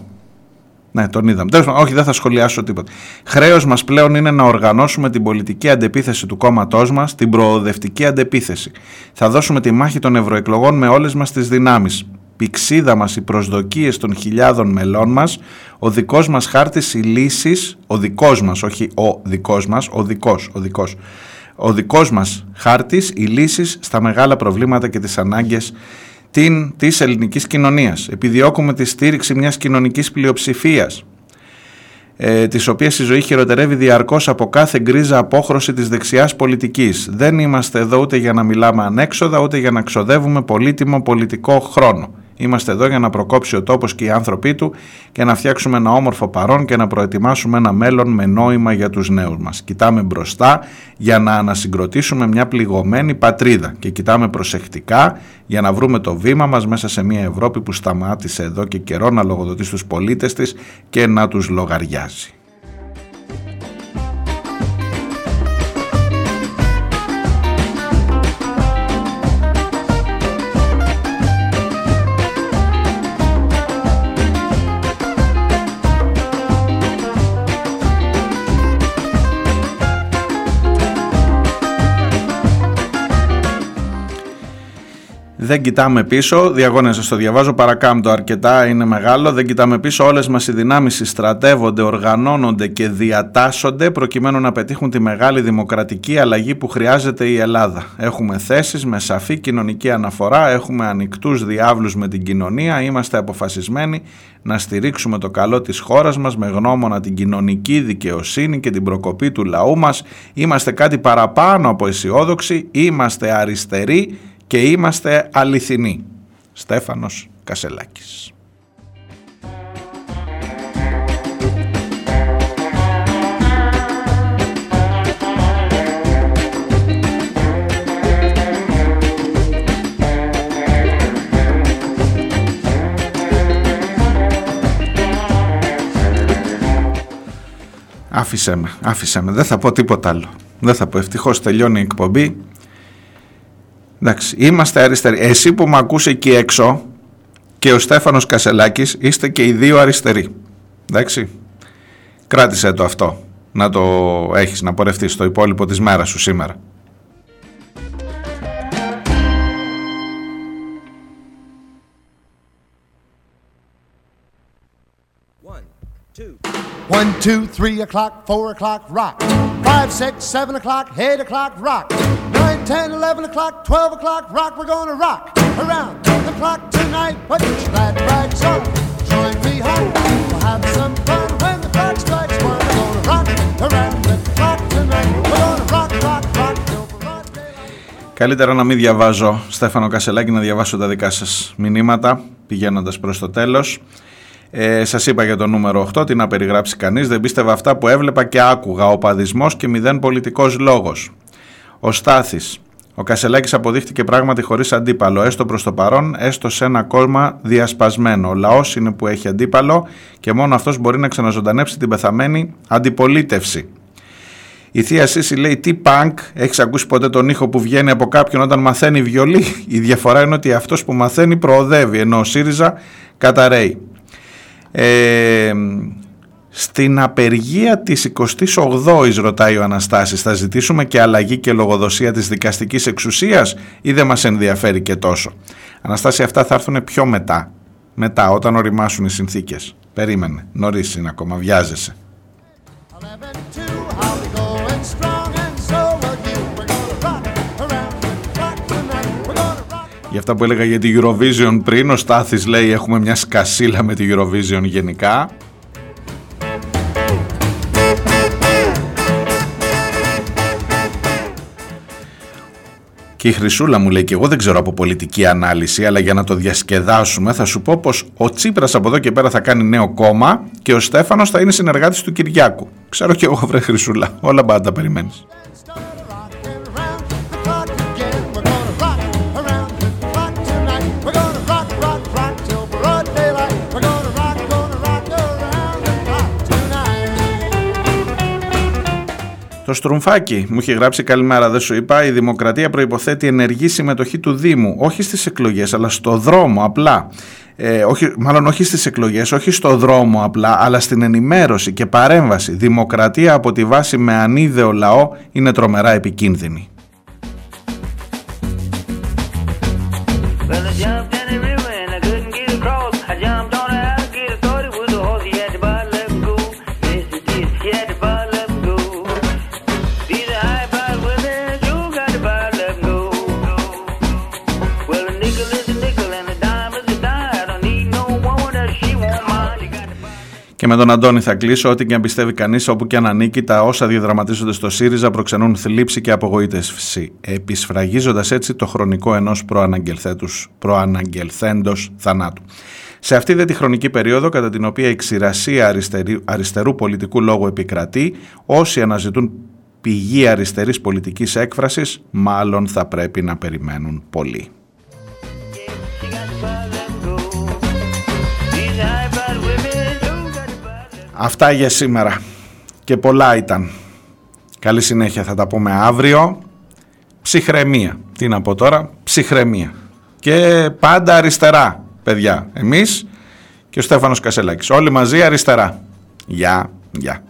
ναι, τον είδαμε. Τέλος, όχι, δεν θα σχολιάσω τίποτα. Χρέος μας πλέον είναι να οργανώσουμε την πολιτική αντεπίθεση του κόμματός μας, την προοδευτική αντεπίθεση. Θα δώσουμε τη μάχη των ευρωεκλογών με όλες μας τις δυνάμεις. Πηξίδα μας, οι προσδοκίες των χιλιάδων μελών μας, ο δικός μας χάρτης, οι λύσεις, ο δικός μας, όχι ο δικός μας, ο δικός, ο δικός. Ο δικός μας χάρτης, οι λύσεις στα μεγάλα προβλήματα και τις ανάγκες την, της ελληνικής κοινωνίας. Επιδιώκουμε τη στήριξη μιας κοινωνικής πλειοψηφίας, ε, της οποίας η ζωή χειροτερεύει διαρκώς από κάθε γκρίζα απόχρωση της δεξιάς πολιτικής. Δεν είμαστε εδώ ούτε για να μιλάμε ανέξοδα, ούτε για να ξοδεύουμε πολύτιμο πολιτικό χρόνο. Είμαστε εδώ για να προκόψει ο τόπος και οι άνθρωποι του και να φτιάξουμε ένα όμορφο παρόν και να προετοιμάσουμε ένα μέλλον με νόημα για τους νέους μας. Κοιτάμε μπροστά για να ανασυγκροτήσουμε μια πληγωμένη πατρίδα και κοιτάμε προσεκτικά για να βρούμε το βήμα μας μέσα σε μια Ευρώπη που σταμάτησε εδώ και καιρό να λογοδοτεί στους πολίτες της και να τους λογαριάζει. Δεν κοιτάμε πίσω, διαγώνια σας το διαβάζω, παρακάμπτω αρκετά, είναι μεγάλο. Δεν κοιτάμε πίσω, όλες μας οι δυνάμεις συστρατεύονται, οργανώνονται και διατάσσονται προκειμένου να πετύχουν τη μεγάλη δημοκρατική αλλαγή που χρειάζεται η Ελλάδα. Έχουμε θέσεις με σαφή κοινωνική αναφορά, έχουμε ανοιχτούς διάβλους με την κοινωνία, είμαστε αποφασισμένοι να στηρίξουμε το καλό της χώρας μας με γνώμονα την κοινωνική δικαιοσύνη και την προκοπή του λαού μας. Είμαστε κάτι παραπάνω από αισιόδοξοι, είμαστε αριστεροί και είμαστε αληθινοί. Στέφανος Κασελάκης. Άφησέ με, άφησέ με. Δεν θα πω τίποτα άλλο. Δεν θα πω. Ευτυχώς τελειώνει η εκπομπή. Εντάξει, είμαστε αριστεροί. Εσύ που με ακούς εκεί έξω και ο Στέφανος Κασελάκης είστε και οι δύο αριστεροί. Εντάξει. Κράτησε το αυτό. Να το έχεις, να πορευτείς στο υπόλοιπο της μέρας σου σήμερα. One, two, three o'clock, four o'clock, rock. Five, six, seven o'clock, eight o'clock, rock. Καλύτερα να μην διαβάζω, Στέφανο Κασελάκη, να διαβάσω τα δικά σας μηνύματα πηγαίνοντας προς το τέλος. Σα σας είπα για το νούμερο 8, τι να περιγράψει κανείς, Δεν πίστευα αυτά που έβλεπα και άκουγα. Ο και μηδέν πολιτικός λόγος. Ο Στάθης. Ο Κασελάκης αποδείχτηκε πράγματι χωρίς αντίπαλο, έστω προς το παρόν, έστω σε ένα κόμμα διασπασμένο. Ο λαός είναι που έχει αντίπαλο και μόνο αυτός μπορεί να ξαναζωντανέψει την πεθαμένη αντιπολίτευση. Η θεία Σύση λέει τι πανκ, έχεις ακούσει ποτέ τον ήχο που βγαίνει από κάποιον όταν μαθαίνει βιολί; Η διαφορά είναι ότι αυτός που μαθαίνει προοδεύει, ενώ ο ΣΥΡΙΖΑ καταραίει. Ε, στην απεργία της 28ης ρωτάει ο Αναστάσης θα ζητήσουμε και αλλαγή και λογοδοσία της δικαστικής εξουσίας ή δεν μας ενδιαφέρει και τόσο; Αναστάση αυτά θα έρθουν πιο μετά, μετά όταν οριμάσουν οι συνθήκες. Περίμενε, νωρίς είναι ακόμα, βιάζεσαι. Eleven, two, I'll be going strong and so will you. We're gonna rock around the clock tonight. We're gonna rock. Για αυτά που έλεγα για τη Eurovision πριν, ο Στάθης λέει έχουμε μια σκασίλα με τη Eurovision γενικά. Και η Χρυσούλα μου λέει και εγώ δεν ξέρω από πολιτική ανάλυση αλλά για να το διασκεδάσουμε θα σου πω πως ο Τσίπρας από εδώ και πέρα θα κάνει νέο κόμμα και ο Στέφανος θα είναι συνεργάτης του Κυριάκου. Ξέρω και εγώ βρε Χρυσούλα, όλα πάντα περιμένεις. Tonight. Το Στρουμφάκι μου είχε γράψει καλημέρα, δεν σου είπα. Η δημοκρατία προϋποθέτει ενεργή συμμετοχή του Δήμου, όχι στις εκλογές, αλλά στο δρόμο απλά. Ε, όχι, μάλλον όχι στις εκλογές, όχι στο δρόμο απλά, αλλά στην ενημέρωση και παρέμβαση. Δημοκρατία από τη βάση με ανίδεο λαό είναι τρομερά επικίνδυνη. Και με τον Αντώνη θα κλείσω. Ό,τι και αν πιστεύει κανείς, όπου και αν ανήκει, τα όσα διαδραματίζονται στο ΣΥΡΙΖΑ προξενούν θλίψη και απογοήτευση, επισφραγίζοντας έτσι το χρονικό ενός προαναγγελθέντος θανάτου. Σε αυτή δε τη χρονική περίοδο, κατά την οποία η ξηρασία αριστερή, αριστερού πολιτικού λόγου επικρατεί, όσοι αναζητούν πηγή αριστερής πολιτικής έκφρασης, μάλλον θα πρέπει να περιμένουν πολύ. Αυτά για σήμερα. Και πολλά ήταν. Καλή συνέχεια θα τα πούμε αύριο. Ψυχραιμία. Τι να πω τώρα; Ψυχραιμία. Και πάντα αριστερά, παιδιά. Εμείς και ο Στέφανος Κασελάκης. Όλοι μαζί αριστερά. Γεια, γεια.